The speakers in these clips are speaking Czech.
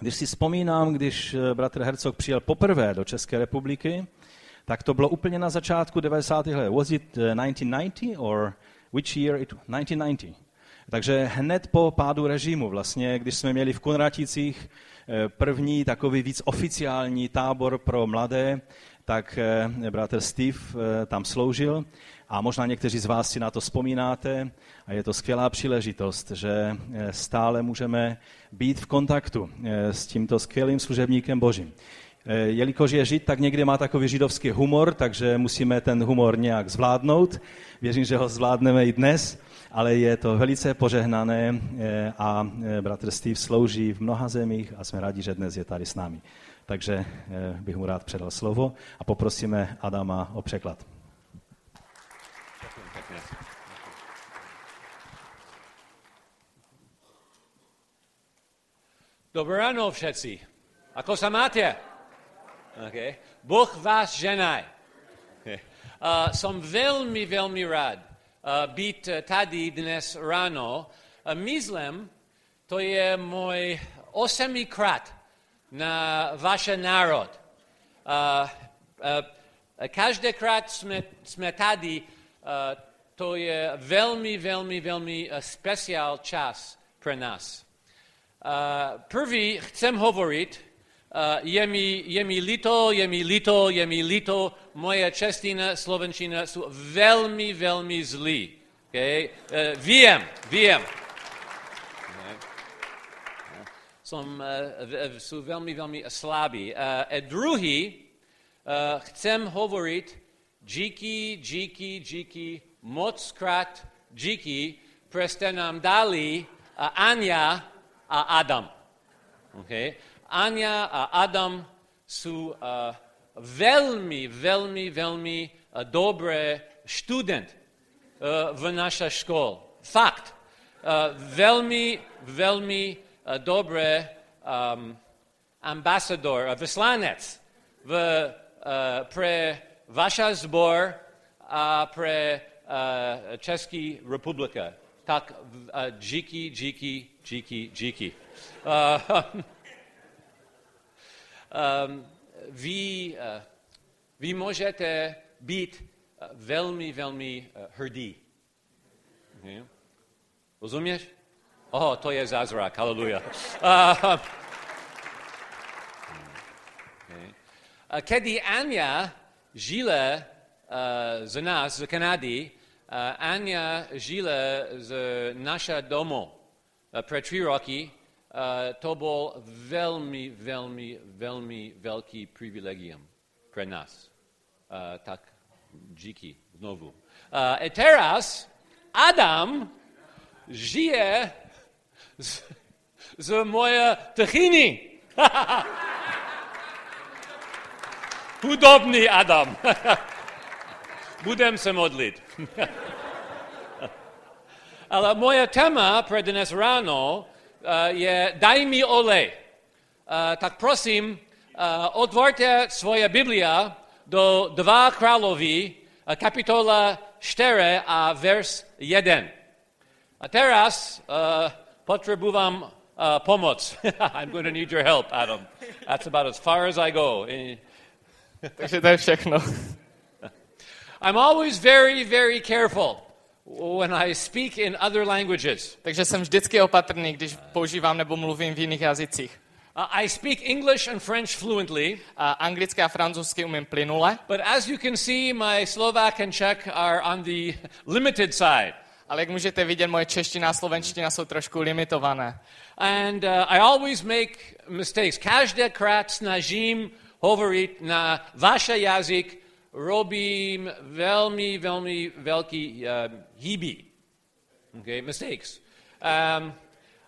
Když si vzpomínám, když eh, bratr Herzog přijel poprvé do České republiky, tak to bylo úplně na začátku 90. let. Was it 1990 or which year it 1990? Takže hned po pádu režimu, vlastně, když jsme měli v Kunraticích eh, první takový víc oficiální tábor pro mladé, tak eh, bratr Steve tam sloužil a možná někteří z vás si na to vzpomínáte a je to skvělá příležitost, že stále můžeme být v kontaktu s tímto skvělým služebníkem Božím. Eh, jelikož je žid, tak někdy má takový židovský humor, takže musíme ten humor nějak zvládnout. Věřím, že ho zvládneme i dnes, ale je to velice požehnané eh, a eh, bratr Steve slouží v mnoha zemích a jsme rádi, že dnes je tady s námi. Takže bych mu rád předal slovo a poprosíme Adama o překlad. Dobré ráno všetci. Ako sa máte? Okay. Bůh vás ženaj. Okay. Uh, jsem velmi, velmi rád být tady dnes ráno. Uh, myslím, to je můj osmikrát na váš národ. Každékrát jsme, jsme tady, to je velmi, velmi, velmi speciál čas pro nás. Prvý chcem hovorit je, mi, je mi líto, je mi líto, je mi líto, moje čestina, slovenčina jsou velmi, velmi zlí. Okay? Uh, vím, vím. Som, uh, jsou velmi, velmi slabí. Uh, a druhý, uh, chcem hovorit díky, díky, díky, moc krát díky, protože nám dali uh, Anja a Adam. Okay? Ania a Adam jsou uh, velmi, velmi, velmi uh, dobré student uh, v naší škole. Fakt. Velmi, velmi dobré um, ambasador, uh, vyslanec v, uh, pre vaša zbor a pre uh, Český republika. Tak uh, díky, díky, díky, díky. Uh, um, vy, uh, vy můžete být uh, velmi, velmi uh, hrdí. Okay. Rozumíš? Oh, to je zázrak, haleluja. Uh, okay. uh, kedy Ania žila uh, z nás, z Kanady, uh, Ania žila z naša domu uh, pre tři roky, Uh, to byl velmi, velmi, velmi velký privilegium pro nás. Uh, tak díky znovu. Uh, a teraz Adam žije z, z moje tchiny. Hudobný Adam. Budem se modlit. Ale moje téma pro dnes ráno Eh, je daj mi olej. Eh, tak prosím, eh, otvorte svoje Biblia do 2 královí, kapitola 4 a vers 1. A teraz potřebujám pomoc. I'm going to need your help, Adam. That's about as far as I go. Takže to je všechno. I'm always very, very careful when I speak in other languages. Takže jsem vždycky opatrný, když používám nebo mluvím v jiných jazycích. Uh, I speak English and French fluently. A anglicky a francouzsky umím plynule. But as you can see, my Slovak and Czech are on the limited side. Ale jak můžete vidět, moje čeština a slovenština jsou trošku limitované. And uh, I always make mistakes. Každékrát snažím hovorit na váš jazyk robím velmi, velmi velký uh, hýby. Okay, mistakes. Um,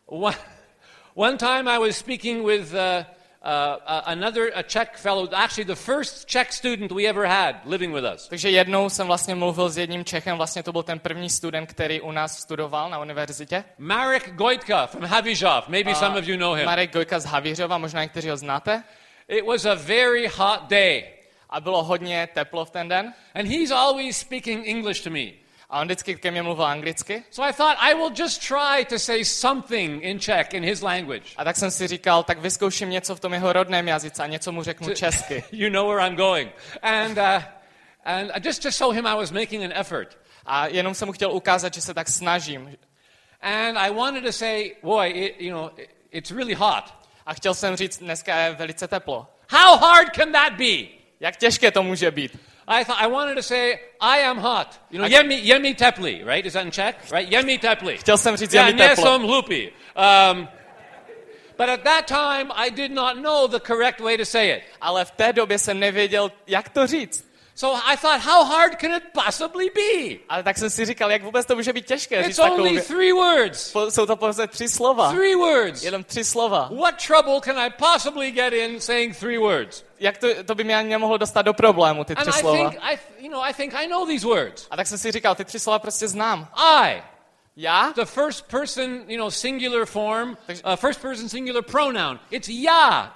one, one time I was speaking with uh, uh, another a Czech fellow, actually the first Czech student we ever had living with us. Takže jednou jsem vlastně mluvil s jedním Čechem, vlastně to byl ten první student, který u nás studoval na univerzitě. Marek Gojtka from Havířov. Maybe uh, some of you know him. Marek Gojka z Havířova, možná někteří ho znáte. It was a very hot day a bylo hodně teplo v ten den. And he's always speaking English to me. A on vždycky ke mně mluvil anglicky. So I thought I will just try to say something in Czech, in his language. A tak jsem si říkal, tak vyzkouším něco v tom jeho rodném jazyce a něco mu řeknu česky. you know where I'm going. And, uh, and I just to show him I was making an effort. A jenom jsem mu chtěl ukázat, že se tak snažím. And I wanted to say, boy, it, you know, it, it's really hot. A chtěl jsem říct, dneska je velice teplo. How hard can that be? Jak těžké to může být? I thought I wanted to say, I am hot. You know, je mi, je mi teplý, right? Is that in Czech? Right? Je mi teplý. Chtěl jsem říct, Já je mi teplo. nejsem hlupý. Um, but at that time, I did not know the correct way to say it. Ale v té době jsem nevěděl, jak to říct. So I thought, how hard can it possibly be? Ale tak jsem si říkal, jak vůbec to může být těžké říct It's takovou only three words. Po- Jsou to pouze tři slova. Three words. Jenom tři slova. What trouble can I possibly get in saying three words? Jak to, to by mě ani nemohlo dostat do problému, ty And tři I slova. think I, you know, I think I know these words. A tak jsem si říkal, ty tři slova prostě znám. I, Já? the first person, you know, singular form, uh, first person singular pronoun. It's in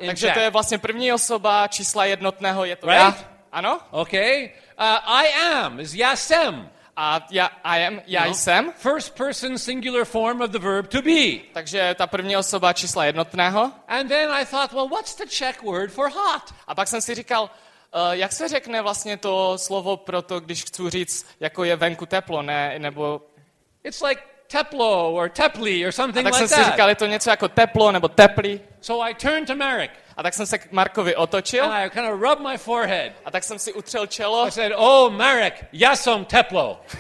Takže to je Czech. vlastně první osoba čísla jednotného, je to Right? já. Ano? Okay. Uh, I am is já jsem. A já I am, já No. jsem. First person singular form of the verb to be. Takže ta první osoba čísla jednotného. And then I thought, well, what's the Czech word for hot? A pak jsem si říkal, uh, jak se řekne vlastně to slovo pro to, když chci říct, jako je venku teplo, ne, nebo... It's like teplo or teplý or A something tak like jsem si říkal, je to něco jako teplo nebo teplý. So I turned to Marek A tak jsem se k Markovi otočil and I kind of rubbed my forehead. a tak jsem si utřel čelo I said, oh, Marek, já jsem teplo.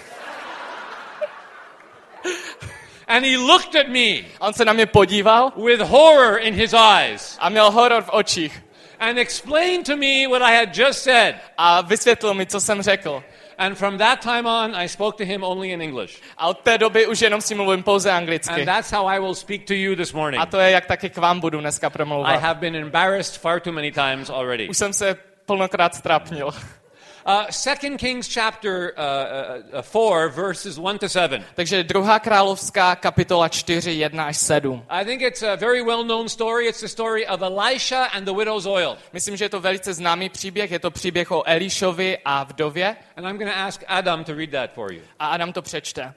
and he looked at me a on se na mě podíval with horror in his eyes a měl horor v očích and explained to me what I had just said. a vysvětlil mi, co jsem řekl. And from that time on, I spoke to him only in English. A od té doby už jenom si mluvím pouze anglicky. And that's how I will speak to you this morning. A to je, jak taky k vám budu dneska I promlouvat. have been embarrassed far too many times already. Už jsem se plnokrát strapnil. Uh, 2 Kings chapter uh, uh, uh, 4, verses 1 to 7. Takže druhá královská kapitola 4, 1 až 7. I think it's a very well known story. It's the story of Elisha and the widow's oil. Myslím, že je to velice známý příběh. Je to příběh o Elišovi a vdově. And I'm going to ask Adam to read that for you. A Adam to přečte.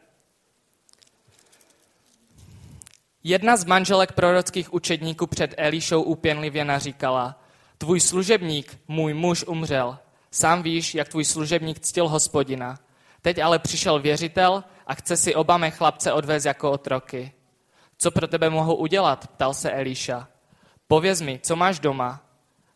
Jedna z manželek prorockých učedníků před Elišou úpěnlivě naříkala, tvůj služebník, můj muž, umřel. Sám víš, jak tvůj služebník ctil hospodina. Teď ale přišel věřitel a chce si oba mé chlapce odvést jako otroky. Co pro tebe mohu udělat? ptal se Eliša. Pověz mi, co máš doma?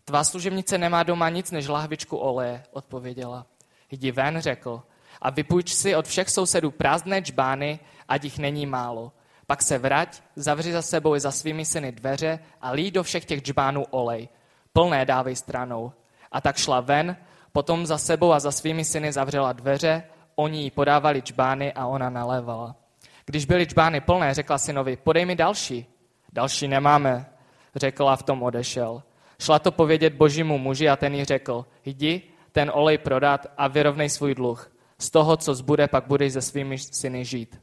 Tvá služebnice nemá doma nic než lahvičku oleje, odpověděla. Jdi ven, řekl, a vypůjč si od všech sousedů prázdné čbány, ať jich není málo. Pak se vrať, zavři za sebou i za svými syny dveře a lí do všech těch džbánů olej. Plné dávej stranou. A tak šla ven, potom za sebou a za svými syny zavřela dveře, oni jí podávali čbány a ona nalévala. Když byly čbány plné, řekla synovi, podej mi další. Další nemáme, řekl a v tom odešel. Šla to povědět božímu muži a ten jí řekl, jdi ten olej prodat a vyrovnej svůj dluh. Z toho, co zbude, pak budeš se svými syny žít.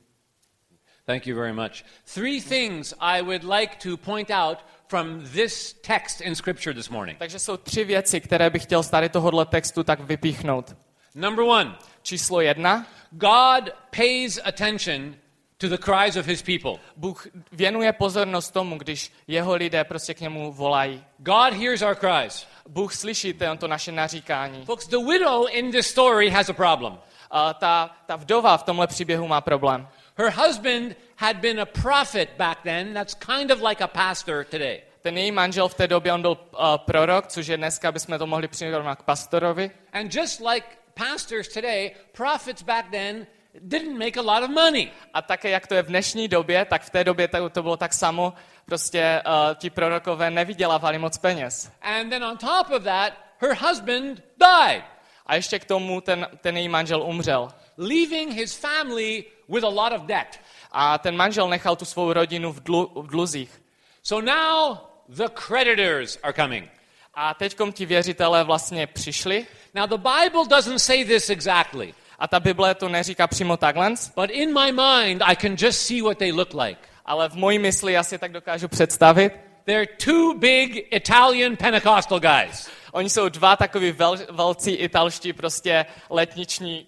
Thank you very much. Three things I would like to point out from this text in Scripture this morning. Takže jsou tři věci, které bych chtěl z tady tohohle textu tak vypíchnout. Number one, Číslo jedna. God pays attention to the cries of his people. Bůh věnuje pozornost tomu, když jeho lidé prostě k němu volají. God hears our cries. Bůh slyší to, naše naříkání. Folks, the widow in this story has a problem. A ta, ta vdova v tomhle příběhu má problém. Her husband had been a prophet back then. That's kind of like a pastor today. Ten její manžel v té době, on byl uh, prorok, což je dneska, bychom to mohli přirovnat k pastorovi. And just like pastors today, prophets back then didn't make a lot of money. A také, jak to je v dnešní době, tak v té době to, to bylo tak samo. Prostě uh, ti prorokové nevydělávali moc peněz. And then on top of that, her husband died, A ještě k tomu ten, ten její manžel umřel. Leaving his family with a lot of debt. A ten manžel nechal tu svou rodinu v, dlu, v dluzích. So now the creditors are coming. A teď ti věřitelé vlastně přišli. Now the Bible doesn't say this exactly, A ta Bible to neříká přímo takhle, but in my mind, I can just see what they look like. ale v mojí mysli já si tak dokážu představit. They're two big Italian Pentecostal guys. Oni jsou dva takový vel, velcí italští prostě letniční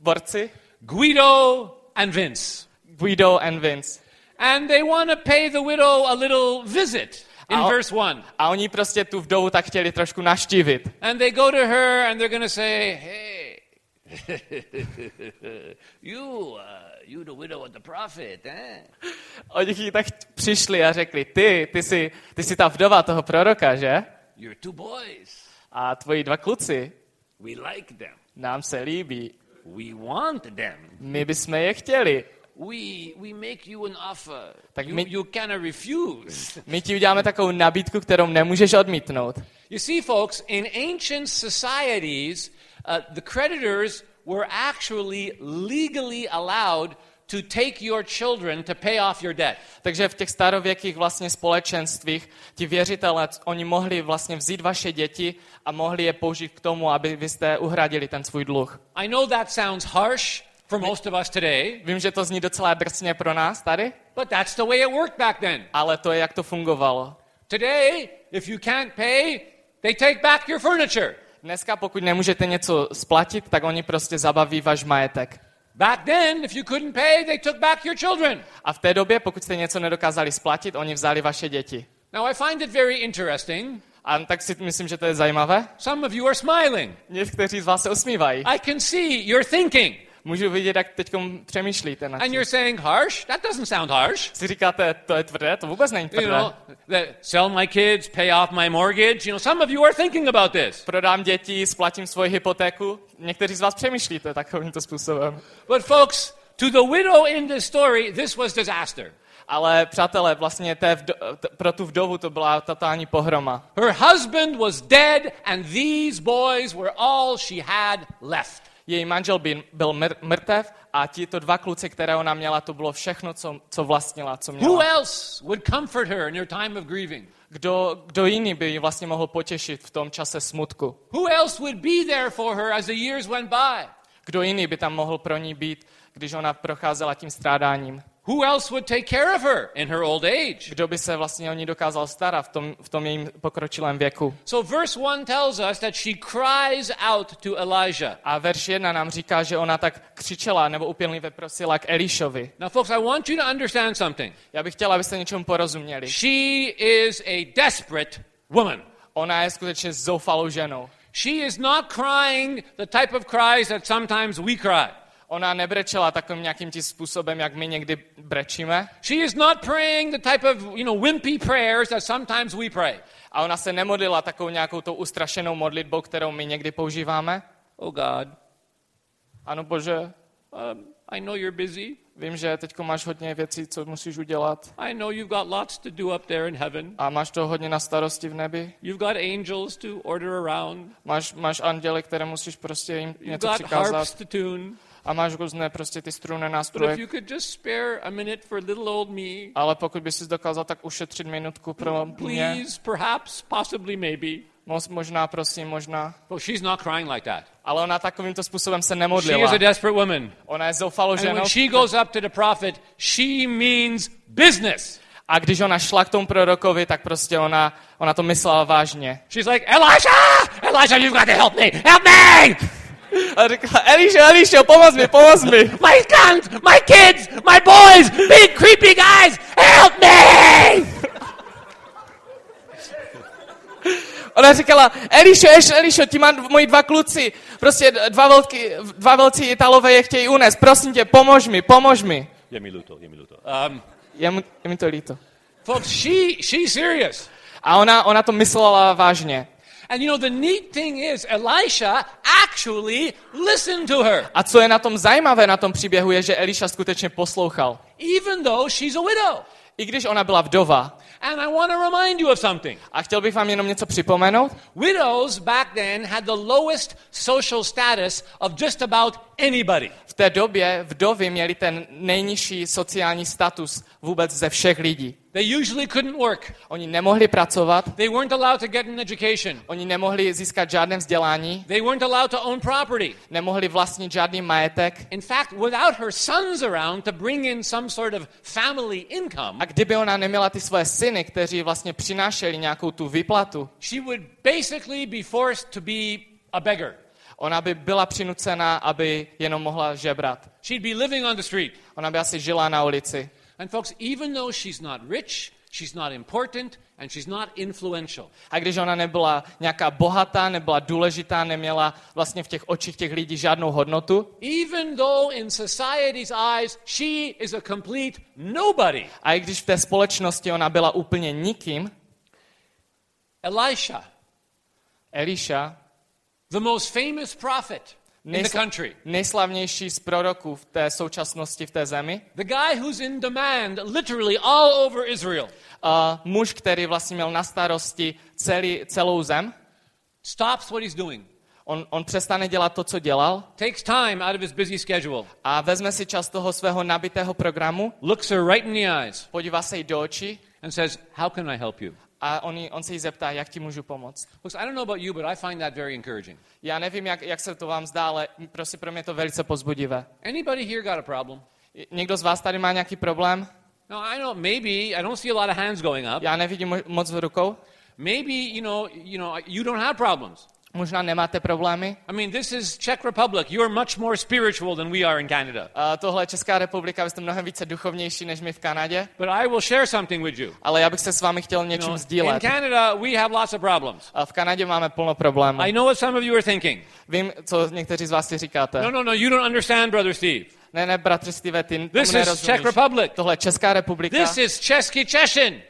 borci. Guido and Vince. Guido and Vince. And they want to pay the widow a little visit in I'll- verse 1. A oni prostě tu vdovu tak chtěli trošku naštívit. And they go to her and they're going to say, hey, you, uh, you the widow of the prophet, eh? Oni jí tak přišli a řekli, ty, ty jsi, ty jsi ta vdova toho proroka, že? Your two boys, A tvoji dva kluci, we like them. nám se líbí. We want them. My bychom je chtěli. We, we make you an offer. Tak you, my- you cannot refuse. My ti uděláme takovou nabídku, kterou nemůžeš odmítnout. You see, folks, in ancient societies, uh, the creditors were actually legally allowed to take your children to pay off your debt. Takže v těch starověkých vlastně společenstvích ti věřitelé, oni mohli vlastně vzít vaše děti a mohli je použít k tomu, aby vy jste uhradili ten svůj dluh. I know that sounds harsh for most of us today, Vím, že to zní docela drsně pro nás tady, but that's the way it worked back then. ale to je, jak to fungovalo. Today, if you can't pay, they take back your furniture. Dneska, pokud nemůžete něco splatit, tak oni prostě zabaví váš majetek. Back then, if you couldn't pay, they took back your children. A v té době, pokud jste něco nedokázali splatit, oni vzali vaše děti. Now, I find it very interesting. A tak si myslím, že to je zajímavé. Some of you are smiling. Někteří z vás se usmívají. I can see you're thinking. Můžu vidět, jak teď přemýšlíte nad And tím. you're saying harsh? That doesn't sound harsh. Si říkáte, to je tvrdé, to vůbec není You tvrdé. know, that sell my kids, pay off my mortgage. You know, some of you are thinking about this. Prodám děti, splatím svoji hypotéku. Někteří z vás přemýšlíte takovýmto způsobem. But folks, to the widow in this story, this was disaster. Ale přátelé, vlastně té vdo, t- pro tu vdovu to byla totální pohroma. Her husband was dead, and these boys were all she had left. Její manžel byl, byl mr- mrtev a ti to dva kluci, které ona měla, to bylo všechno, co, co vlastnila, co Who měla. else would comfort her in her time of grieving? Kdo, kdo jiný by ji vlastně mohl potěšit v tom čase smutku? Who else would be there for her as the years went by? Kdo jiný by tam mohl pro ní být, když ona procházela tím strádáním? Who else would take care of her in her old age? Kdo by se vlastně o ní dokázal starat v tom, v tom jejím pokročilém věku? So, verse 1 tells us that she cries out to Elijah. A verš 1 nám říká, že ona tak křičela nebo upěnlivě prosila k Elišovi. Now, folks, I want you to understand something. Já bych chtěla, abyste něčemu porozuměli. She is a desperate woman. Ona je skutečně zoufalou ženou. She is not crying the type of cries that sometimes we cry. Ona nebrečela takovým nějakým tím způsobem, jak my někdy brečíme. She is not praying the type of, you know, wimpy prayers that sometimes we pray. A ona se nemodlila takovou nějakou tou ustrašenou modlitbou, kterou my někdy používáme. Oh God, Ano, bože, um, I know you're busy. vím, že teď máš hodně věcí, co musíš udělat. I know you've got lots to do up there in heaven. A máš to hodně na starosti v nebi. You've got angels to order around. Máš, máš anděly, které musíš prostě jim You've něco got přikázat. harps to tune. A máš různé prostě ty strunné nástroje. Ale pokud bys si dokázal tak ušetřit minutku pro mě, please, perhaps, possibly, maybe. moc- možná, prosím, možná. Well, she's not crying like that. Ale ona takovýmto způsobem se She is nemodlila. a desperate woman. Ona je zoufalou And ženou. when she goes up to the prophet, she means business. A když ona šla k tomu prorokovi, tak prostě ona, ona to myslela vážně. She's like, Elisha! Elisha, you've got to help me! Help me! A říkala, Elišo, Elišo, pomoz mi, pomoz mi. My sons, my kids, my boys, big creepy guys, help me! Ona říkala, Elišo, Elišo, Elišo, ti mám moji dva kluci. Prostě dva, velký, dva velcí Italové je chtějí unést. Prosím tě, pomož mi, pomož mi. Je mi luto, je mi luto. Um, Je, mu, je mi to líto. folks, she, she's serious. A ona, ona to myslela vážně. And you know, the neat thing is, Elisha actually listened to her, A co je na tom zajímavé na tom příběhu, je, že Eliša skutečně poslouchal. even though she's a widow. I když ona byla vdova. And I want to remind you of something. A chtěl bych vám jenom něco připomenout. Widows back then had the lowest social status of just about anybody. V té době vdovy měly ten nejnižší sociální status vůbec ze všech lidí. They usually couldn't work. Oni nemohli pracovat, They weren't allowed to get an education. oni nemohli získat žádné vzdělání, They weren't allowed to own property. nemohli vlastnit žádný majetek. In fact, without her sons around to bring in some sort of family income, A kdyby ona neměla ty své syny, kteří vlastně přinášeli nějakou tu výplatu, she would basically be forced to be a beggar. Ona by byla přinucena, aby jenom mohla žebrat. She'd be living on the street. Ona by asi žila na ulici. And folks, even though she's not rich, she's not important, and she's not influential, A když ona nebyla nějaká bohatá, nebyla důležitá, neměla vlastně v těch očích těch lidí žádnou hodnotu, even though in society's eyes she is a complete nobody, a i když v té společnosti ona byla úplně nikým, Elisha, Eliša, the most famous prophet in the country, nejslavnější z proroků v té současnosti v té zemi, the guy who's in demand literally all over Israel, a muž, který vlastně měl na starosti celý, celou zem, stops what he's doing, on, on přestane dělat to, co dělal. Takes time out of his busy schedule, a vezme si čas toho svého nabitého programu, looks her right in the eyes, podívá se jí do očí. And says, How can I help you? A on, on se jí zeptá, jak ti můžu pomoct. I don't know about you, but I find that very encouraging. Já nevím, jak, jak se to vám zdá, ale prostě pro mě to velice pozbudivé. Anybody here got a problem? Někdo z vás tady má nějaký problém? No, I know maybe I don't see a lot of hands going up. Já nevidím mo- moc v rukou. Maybe you know, you know, you don't have problems. Možná nemáte problémy. I mean, this is Czech Republic. You're much more spiritual than we are in Canada. A tohle je Česká republika, vy jste mnohem více duchovnější než my v Kanadě. But I will share something with you. Ale já bych se s vámi chtěl You něčím know, in. Canada, we have lots of problems. V Kanadě máme plno problémů. I know what some of you are thinking. Vím, co někteří z vás si říkáte. No, no, no, you don't understand, brother Steve. Ne, ne, bratře Steve, ty This is. Czech Republic. Tohle je Česká republika. This is Český Češin.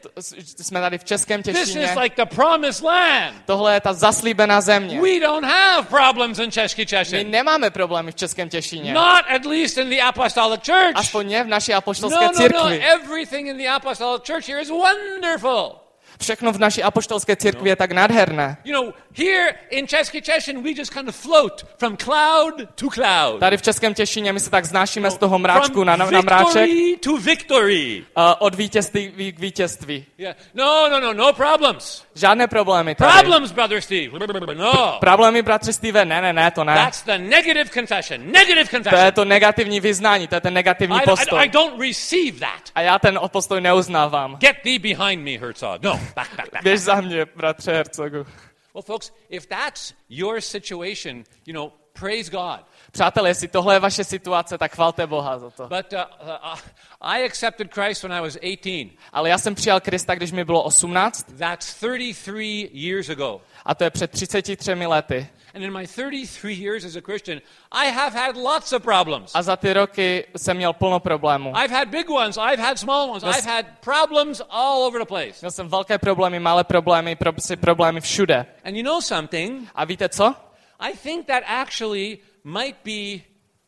Jsme tady v Českém This is like the promised land. Tohle je ta zaslíbená země. We don't have problems in Český My Češin. nemáme problémy v Českém Těšíně. Not at least in the apostolic church. Aspoň ne v naší No, apoštolské no, no. církvi. Everything in the apostolic church here is wonderful. Všechno v naší apoštolské církvi je tak nádherné. You know, here in Český Češin, we just kind of float from cloud to cloud. Tady v Českém Těšíně my se tak znášíme z toho mráčku na, na mráček to victory. uh, od vítězství k vítězství. Yeah. No, no, no, no problems. Žádné problémy tady. Problems, brother Steve. No. Problémy, bratře Steve? Ne, ne, ne, to ne. That's the negative confession. Negative To je confession. to negativní vyznání, to je ten negativní I, I, I postoj. don't receive that. A já ten postoj neuznávám. Get thee behind me, Herzog. No, back, back, back. Běž za mě, bratře Hercogu. Well, folks, if that's your situation, you know, praise God. Přátelé, jestli tohle je vaše situace, tak chvalte Boha za to. But uh, uh, I accepted Christ when I was 18. Ale já jsem přijal Krista, když mi bylo 18 That's 33 years ago. a to je před 33 lety. And in my 33 years as a Christian, I have had lots of problems. A za ty roky jsem měl plno problémů. I've had big ones, I've had small ones. I've had problems all over the place. Měl jsem velké problémy, malé problémy, prostě problémy všude. And you know something? A víte co? I think that actually might be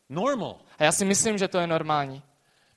normal. A já si myslím, že to je normální.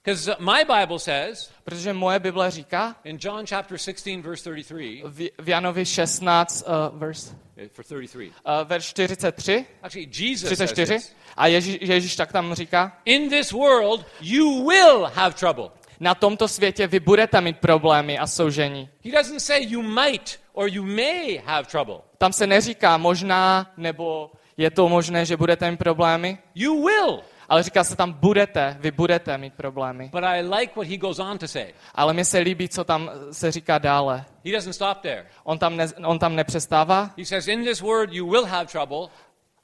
Because my Bible says Protože moje Bible říká in John chapter 16, verse 33, v v Janovi 16, uh, verse, eh, for 33. uh, verš 43, Actually, Jesus says 34, this. a Ježíš, Ježíš tak tam říká, In this world, you will have trouble. na tomto světě vy budete mít problémy a soužení. He doesn't say you might or you may have trouble. Tam se neříká možná, nebo je to možné, že budete mít problémy, You will. Ale říká se tam budete, vy budete mít problémy. But I like what he goes on to say. Ale mně se líbí, co tam se říká dále. He doesn't stop there. On tam, ne, on tam nepřestává, He says, In this world, you will have trouble,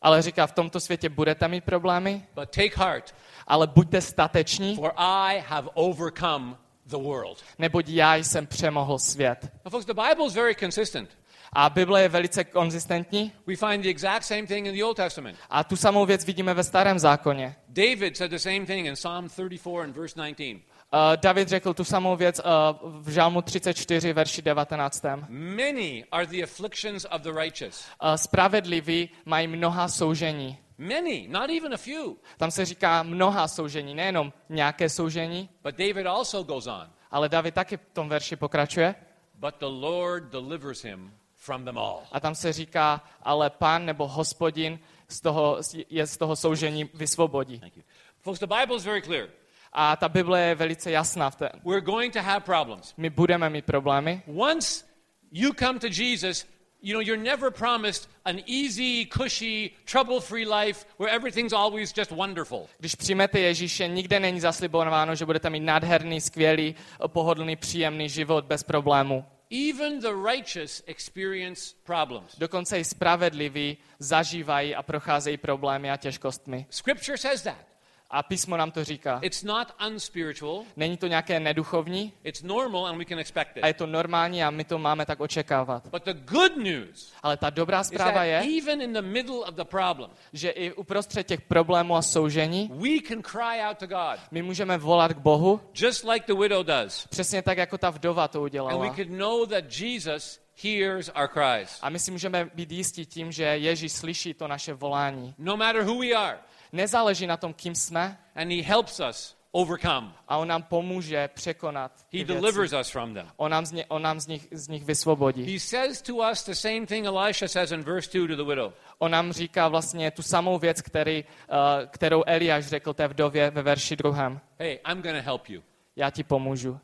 ale říká, v tomto světě budete mít problémy, but take heart, ale buďte stateční, for I have overcome the world. neboť já jsem přemohl svět. Now, folks, the Bible is very consistent. A Bible je velice konzistentní We find the exact same thing in the Old Testament. a tu samou věc vidíme ve starém zákoně. David said the same thing in Psalm 34 and verse 19. Uh, David řekl tu samou věc uh, v Žálmu 34, verši 19. Many are the afflictions of the righteous. Uh, spravedliví mají mnoha soužení. Many, not even a few. Tam se říká mnoha soužení, nejenom nějaké soužení, But David also goes on. ale David taky v tom verši pokračuje. But the Lord delivers him from them all. A tam se říká, ale pán nebo hospodin z toho, je z toho soužení vysvobodí. Thank you. Folks, the Bible is very clear. A ta Bible je velice jasná v té. We're going to have problems. My budeme mít problémy. Once you come to Jesus, you know, you're never promised an easy, cushy, trouble free life where everything's always just wonderful. Když přijmete Ježíše, nikde není zaslibováno, že budete mít nádherný, skvělý, pohodlný, příjemný život bez problémů. Even the righteous experience problems. Dokonce i spravedliví zažívají a procházejí problémy a těžkostmi. Scripture says that. A písmo nám to říká. It's not unspiritual. Není to nějaké neduchovní It's normal and we can expect a je it. to normální a my to máme tak očekávat. But the good news Ale ta dobrá zpráva je, even in the middle of the problem, že i uprostřed těch problémů a soužení we can cry out to God, my můžeme volat k Bohu, just like the widow does. přesně tak, jako ta vdova to And we udělala. can know that Jesus hears our cries. A my si můžeme být jistí tím, že Ježíš slyší to naše volání. No matter who we are. Nezáleží na tom, kým jsme And he helps us overcome. a on nám pomůže překonat He delivers us from them. On nám, z, ně, on nám z, nich, z nich vysvobodí. He says to us the same thing Elisha says in verse 2 to the widow. On nám říká vlastně tu samou věc, který, uh, kterou Eliáš řekl té vdově ve verši druhém. Hey, I'm to help you. Já ti pomůžu.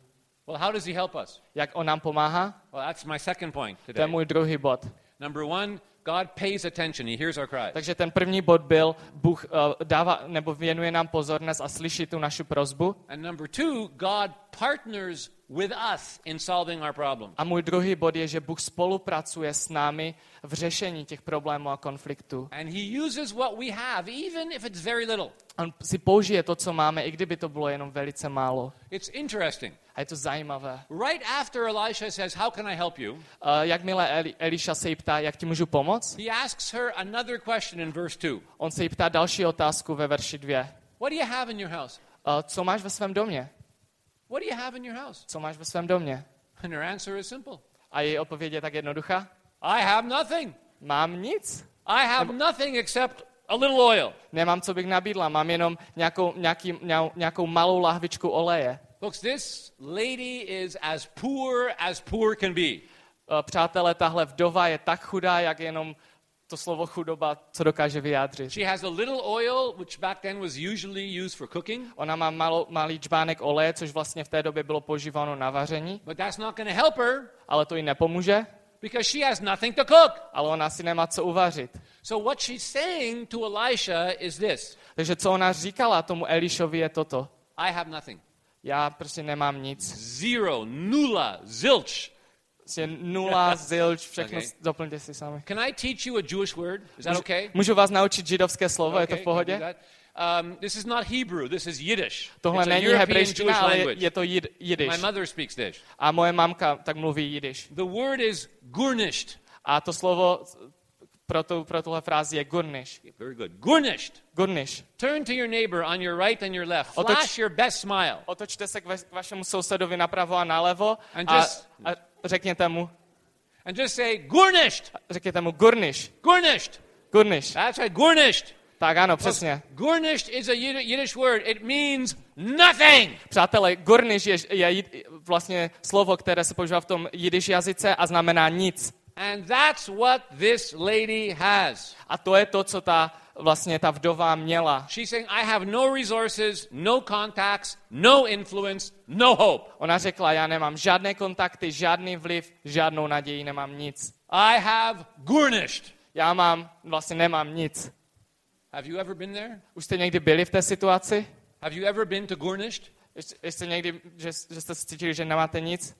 Well, how does he help us? Jak on nám pomáhá? Well, that's my second point To je today. můj druhý bod. Number one, God pays attention. He hears our cries. Takže ten první bod byl, Bůh uh, dává, nebo věnuje nám pozornost a slyší tu naši prozbu. And number two, God partners with us in solving our problems. A můj druhý bod je, že Bůh spolupracuje s námi v řešení těch problémů a konfliktů. And he uses what we have, even if it's very little. On si použije to, co máme, i kdyby to bylo jenom velice málo. It's interesting. A je to zajímavé. Right after Elisha says, How can I help you? Uh, jakmile Eli, Eliša se jí ptá, jak ti můžu pomoct, He asks her another question in verse 2. on se jí ptá další otázku ve verši 2. What do you have in your house? Uh, co máš ve svém domě? What do you have in your house? Co máš ve svém domě? And her answer is simple A její odpověď je tak jednoduchá. I have nothing. Mám nic. I have nothing except a little oil. Nemám, co bych nabídla. Mám jenom nějakou, nějaký, nějakou, malou lahvičku oleje. Folks, this lady is as poor as poor can be. Uh, přátelé, tahle vdova je tak chudá, jak jenom to slovo chudoba, co dokáže vyjádřit. She has a little oil, which back then was usually used for cooking, Ona má malo, malý čbánek oleje, což vlastně v té době bylo používáno na vaření, but that's not going to help her ale to jí nepomůže, because she has nothing to cook. ale ona si nemá co uvařit. So what she's saying to Elisha is this Takže co ona říkala tomu Elišovi je toto. I have nothing. Já prostě nemám nic. Zero, nula, zilch. Prostě nula, zilč, všechno Okay. okay. doplňte si sami. Can I teach you a Jewish word? Is that Můžu, okay? můžu vás naučit židovské slovo, je to Okay, v pohodě? Um, this is not Hebrew, this is Yiddish. Tohle It's není hebrejština, ale je, je to jid, jidiš. My mother speaks this. A moje mamka tak mluví jidiš. The word is gurnished. A to slovo pro, tu, pro tuhle frázi je gurniš. Very good. Gurnished. Gurniš. Turn to your neighbor on your right and your left. Otoč- Flash your best smile. Otočte se k, vaš, k vašemu sousedovi napravo a nalevo And a, just- a řekněte mu, And just say, gurnished. řekněte mu gurniš. Gurnished. Gurniš. That's right, gurnished. Tak ano, přesně. Gurnished is a Yid- Yiddish word. It means nothing. Přátelé, gurniš je, je vlastně slovo, které se používá v tom jidiš jazyce a znamená nic. And that's what this lady has. A to je to, co ta vlastně ta vdova měla. She's saying, I have no resources, no contacts, no influence, no hope. Ona řekla, já nemám žádné kontakty, žádný vliv, žádnou naději, nemám nic. I have gurnished. Já mám, vlastně nemám nic. Have you ever been there? Už jste někdy byli v té situaci? Have you ever been to Gurnished? Ještě, ještě někdy, že, že jste cítili, že nemáte nic?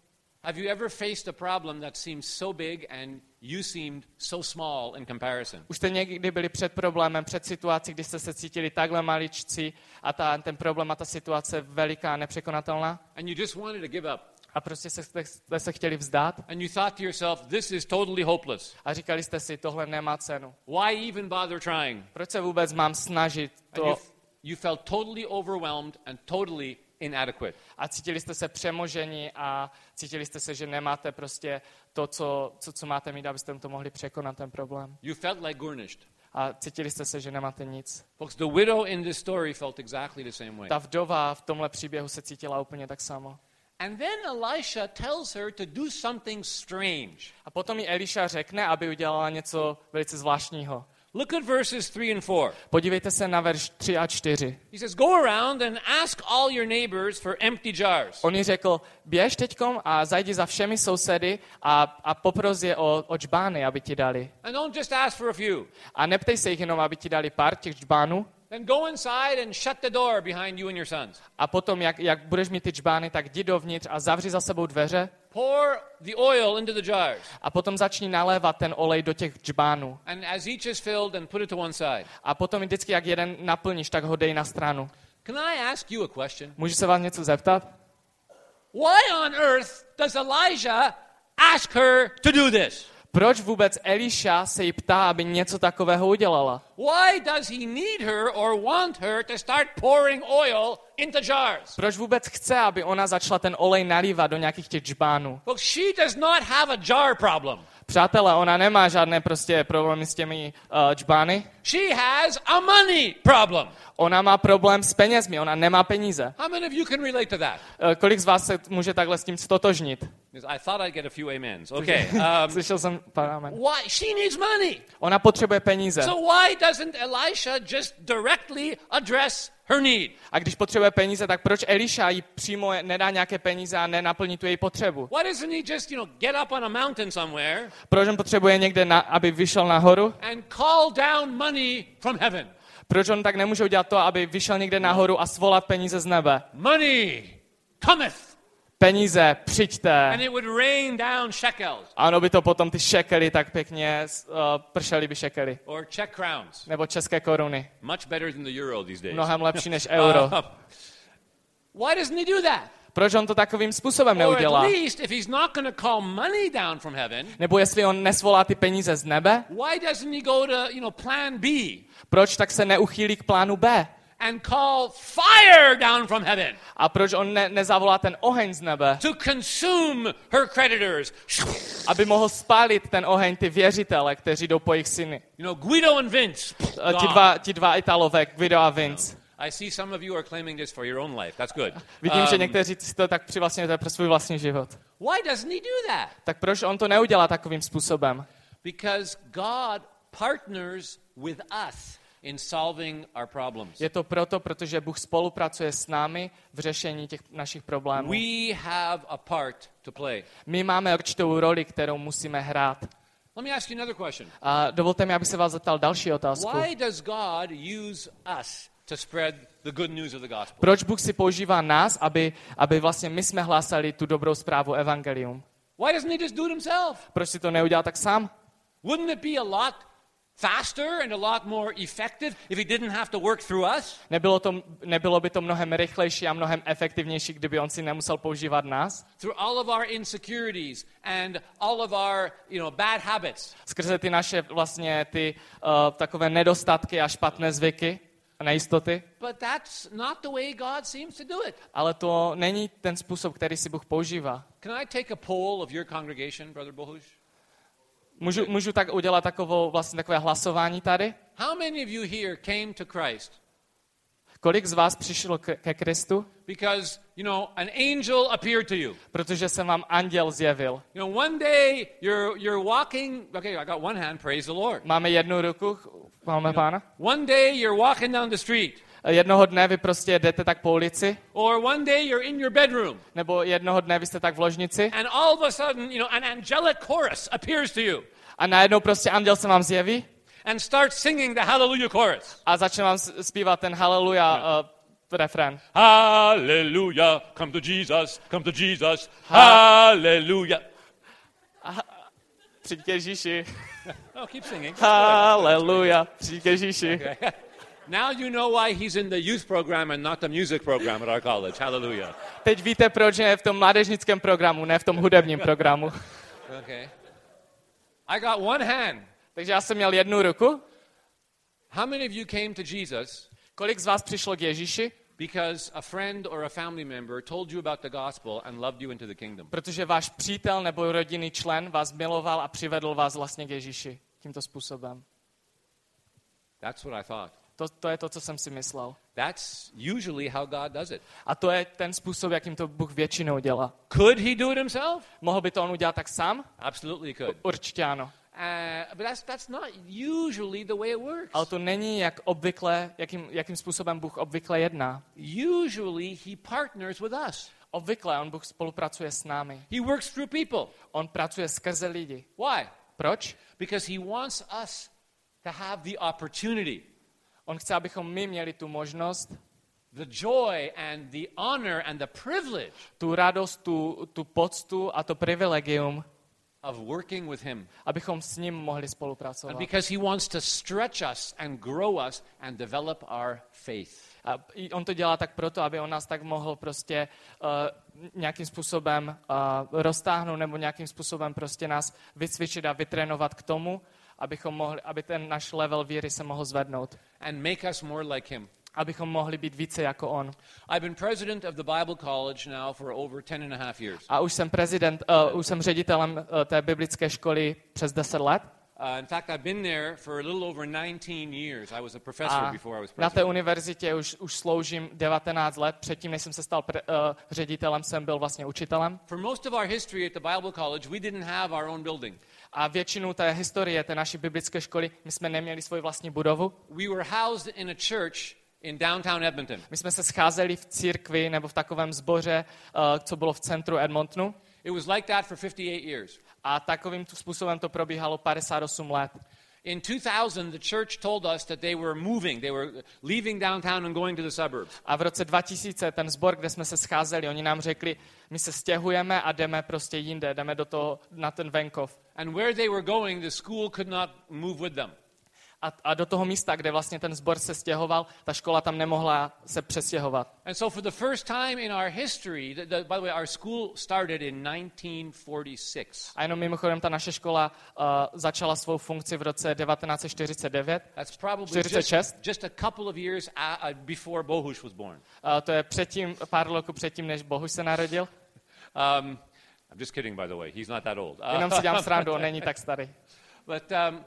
Have you ever faced a problem that seemed so big and you seemed so small in comparison? Už jste někdy byli před problémem, před situací, kdy jste se cítili takhle maličci a ta, ten problém a ta situace veliká nepřekonatelná? And you just wanted to give up. A prostě se, jste, se chtěli vzdát And you thought to yourself, this is totally hopeless. a říkali jste si, tohle nemá cenu. Why even bother trying? Proč se vůbec mám snažit And you, to? you felt totally overwhelmed and totally inadequate. A cítili jste se přemoženi a cítili jste se, že nemáte prostě to, co, co, co máte mít, abyste to mohli překonat, ten problém. You felt like Gurnished. A cítili jste se, že nemáte nic. Folks, the widow in this story felt exactly the same way. Ta vdova v tomhle příběhu se cítila úplně tak samo. And then Elisha tells her to do something strange. A potom jí Eliša řekne, aby udělala něco velice zvláštního. Look at verses 3 and 4. Podívejte se na verš 3 a 4. He says, Go around and ask all your neighbors for empty jars. On jí řekl, běž teďkom a zajdi za všemi sousedy a, a popros je o, o čbány, aby ti dali. And don't just ask for a few. A neptej se jich jenom, aby ti dali pár těch čbánů. Then go inside and shut the door behind you and your sons. A potom, jak, jak budeš mít ty čbány, tak jdi dovnitř a zavři za sebou dveře Pour the oil into the jars. a potom začni nalévat ten olej do těch džbánů. And as each is filled, then put it to one side. A potom vždycky, jak jeden naplníš, tak ho dej na stranu. Can I ask you a question? Můžu se vás něco zeptat? Why on earth does Elijah ask her to do this? Proč vůbec Eliša se jí ptá, aby něco takového udělala? Why does he need her or want her to start pouring oil into jars? Proč vůbec chce, aby ona začala ten olej nalívat do nějakých těch džbánů? Well, she does not have a jar problem. Přátelé, ona nemá žádné prostě problémy s těmi uh, džbány. She has a money problem. Ona má problém s penězmi, ona nemá peníze. How many of you can relate to that? Uh, kolik z vás se může takhle s tím stotožnit? I thought I'd get a few amens. Okay. Um, Slyšel jsem pár amen. why? She needs money. Ona potřebuje peníze. So why doesn't Elisha just directly address her need? A když potřebuje peníze, tak proč Eliša jí přímo nedá nějaké peníze a nenaplní tu její potřebu? Why doesn't he just, you know, get up on a mountain somewhere Proč on potřebuje někde, na, aby vyšel nahoru? and call down money from heaven? Proč on tak nemůže udělat to, aby vyšel někde nahoru a svolat peníze z nebe? Money cometh, Peníze, přijďte. and it would rain down shekels A ono by to potom ty šekely tak pěkně uh, pršely by šekely. or Czech crowns. Nebo české koruny. Much better than the euro these days. Mnohem lepší než euro. Uh, why doesn't he do that? Proč on to takovým způsobem neudělá? Nebo jestli on nesvolá ty peníze z nebe, proč tak se neuchýlí k plánu B? and call fire down from heaven A proč on ne, nezavolá ten oheň z nebe, to consume her creditors? aby mohl spálit ten oheň ty věřitele, kteří jdou po jejich syny? You know, Guido and Vince. Ti dva, ti dva Italové, Guido a Vince. I see some of you are claiming this for your own life. That's good. Vidím, že Um, někteří si to tak přivlastňujete pro svůj vlastní život. why doesn't he do that? Tak proč on to neudělá takovým způsobem? Because God partners with us in solving our problems. Je to proto, protože Bůh spolupracuje s námi v řešení těch našich problémů. We have a part to play. My máme určitou roli, kterou musíme hrát. Let me ask you another question. A dovolte mi, abych se vás zeptal další otázku. Why does God use us to spread the good news of the gospel? Proč Bůh si používá nás, aby, aby vlastně my jsme hlásali tu dobrou zprávu evangelium? Why doesn't he just do it himself? Proč si to neudělal tak sám? Wouldn't it be a lot faster and a lot more effective if he didn't have to work through us? Nebylo, to, nebylo by to mnohem rychlejší a mnohem efektivnější, kdyby on si nemusel používat nás? Through all of our insecurities and all of our, you know, bad habits. Skrze ty naše vlastně ty uh, takové nedostatky a špatné zvyky a nejistoty? But that's not the way God seems to do it. Ale to není ten způsob, který si Bůh používá. Can I take a poll of your congregation, Brother Bohush? Můžu, můžu tak udělat takovou, vlastně takové hlasování tady? How many of you here came to Christ Kolik z vás přišlo ke, ke Kristu? because, you know, an angel appeared to you? Protože se vám anděl zjevil. You know, one day you're, you're walking, okay, I got one hand, praise the Lord. Máme jednu ruku, máme pána. One day you're walking down the street, Jednoho dne vy prostě jdete tak po ulici, or one day you're in your bedroom, nebo jednoho dne vy jste tak v ložnici and all of a sudden, you know, an angelic chorus appears to you a najednou prostě anděl se vám zjeví and start singing the hallelujah chorus. a začne vám zpívat ten haleluja uh, refrén. Hallelujah, come to Jesus, come to Jesus, hallelujah. Přijď k Ježíši, Oh, keep singing. haleluja, přijď k Ježíši. Now you know why he's in the youth program and not the music program at our college. Hallelujah. Teď víte, proč je v tom mládežnickém programu, ne v tom hudebním programu. Okay. I got one hand. Takže já jsem měl jednu ruku. How many of you came to Jesus Kolik z vás přišlo k Ježíši? because a friend or a family member told you about the gospel and loved you into the kingdom? Protože váš přítel nebo rodinný člen vás miloval a přivedl vás vlastně k Ježíši tímto způsobem. That's what I thought. To, to je to, co jsem si myslel. That's usually how God does it. A to je ten způsob, jakým to Bůh většinou dělá. Could he do it himself? Mohl by to on udělat tak sám? Absolutely could. Určitě ano. But that's, that's not usually the way it works. Ale to není jak obvykle, jakým, jakým způsobem Bůh obvykle jedná. Usually he partners with us. Obvykle on Bůh spolupracuje s námi. He works through people. On pracuje skrze lidi. Why? Proč? Because he wants us to have the opportunity, On chce, abychom my měli tu možnost, the joy and the honor and the privilege tu radost, tu, tu poctu a to privilegium of working with Him. abychom s ním mohli And spolupracovat. because He wants to stretch us and grow us and develop our faith. A on to dělá tak proto, aby on nás tak mohl prostě uh, nějakým způsobem uh, roztáhnout nebo nějakým způsobem prostě nás vycvičit a vytrénovat k tomu, abychom mohli, aby ten náš level víry se mohl zvednout. and make us more like Him. Abychom mohli být více jako on. I've been president of the Bible College now for over 10 and a half years. A už jsem prezident, uh, už jsem ředitelem uh, té biblické školy přes 10 let. Uh, in fact, I've been there for a little over 19 years. I was a professor A before I was na té president. univerzitě už, už sloužím 19 let. Předtím, než jsem se stal pre, uh, ředitelem, jsem byl vlastně učitelem. For most of our history at the Bible College, we didn't have our own building. A většinu té historie té naší biblické školy, my jsme neměli svoji vlastní budovu. We were housed in a church in downtown Edmonton. My jsme se scházeli v církvi nebo v takovém sboře, uh, co bylo v centru Edmontonu. It was like that for 58 years. A takovým způsobem to probíhalo 58 let. In 2000, the church told us that they were moving. They were leaving downtown and going to the suburbs. A v roce 2000 ten sbor, kde jsme se scházeli, oni nám řekli, my se stěhujeme a jdeme prostě jinde, jdeme do toho, na ten venkov. And where they were going, the school could not move with them. A, a do toho místa, kde vlastně ten sbor se stěhoval, ta škola tam nemohla se přestěhovat. And so, for the first time in our history, the, the, by the way, our school started in 1946. A jenom mimochodem ta naše škola uh, začala svou funkci v roce 1949. That's probably 46. just, just a couple of years a, uh, before Bohush was born. Uh, to je předtím, pár roku předtím, než Bohuž se narodil. Um, I'm just kidding, by the way. He's not that old. Uh, Jenom si dělám srandu, on není tak starý. but um,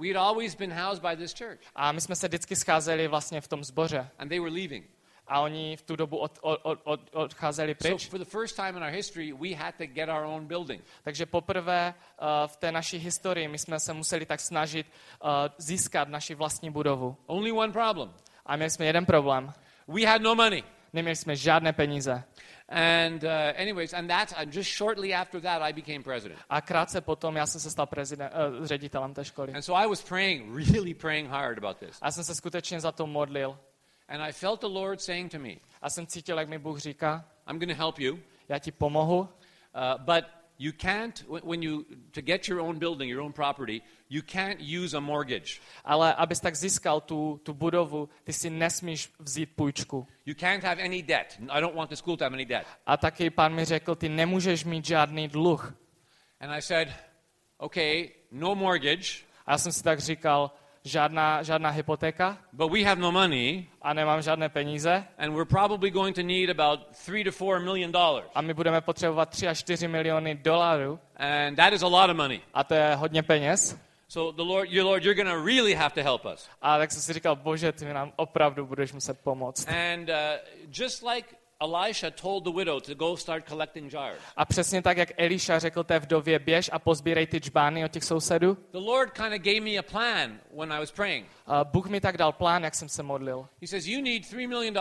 we'd always been housed by this church, A my jsme se vždycky scházeli vlastně v tom sboře. and they were leaving. A oni v tu dobu od, od, od, od, odcházeli So, pryč. for the first time in our history, we had to get our own building. Takže poprvé uh, v té naší historii my jsme se museli tak snažit uh, získat naši vlastní budovu. Only one problem A měli jsme jeden problém. we had no money. Neměli jsme žádné peníze. And, uh, anyways, and that's and just shortly after that, I became president. A krátce potom já jsem se stal prezident, uh, ředitelem té školy. And so I was praying, really praying hard about this. A jsem se skutečně za to modlil. And I felt the Lord saying to me, A jsem cítil, jak mi Bůh říká, I'm going to help you, já ti pomohu, uh, but you can't, when you, to get your own building, your own property, you can't use a mortgage. ale abys tak získal tu, tu budovu, ty si nesmíš vzít půjčku. You can't have any debt. I don't want the school to have any debt. A taky pán mi řekl, ty nemůžeš mít žádný dluh. And I said, okay, no mortgage, A já jsem si tak říkal, žádná, žádná hypotéka but we have no money, a nemám žádné peníze and we're probably going to need about three to four million dollars. a my budeme potřebovat 3 až 4 miliony dolarů And that is a lot of money. a to je hodně peněz. So the Lord, your Lord, you're going to really have to help us. A tak jsem si říkal, bože, ty mi nám opravdu budeš muset pomoct. And uh, just like Elisha told the widow to go start collecting jars, A přesně tak, jak Eliša řekl té vdově, běž a pozbírej ty čbány od těch sousedů, the Lord kind of gave me a plan when I was praying. a Bůh mi tak dal plán, jak jsem se modlil. He says, You need $3 million.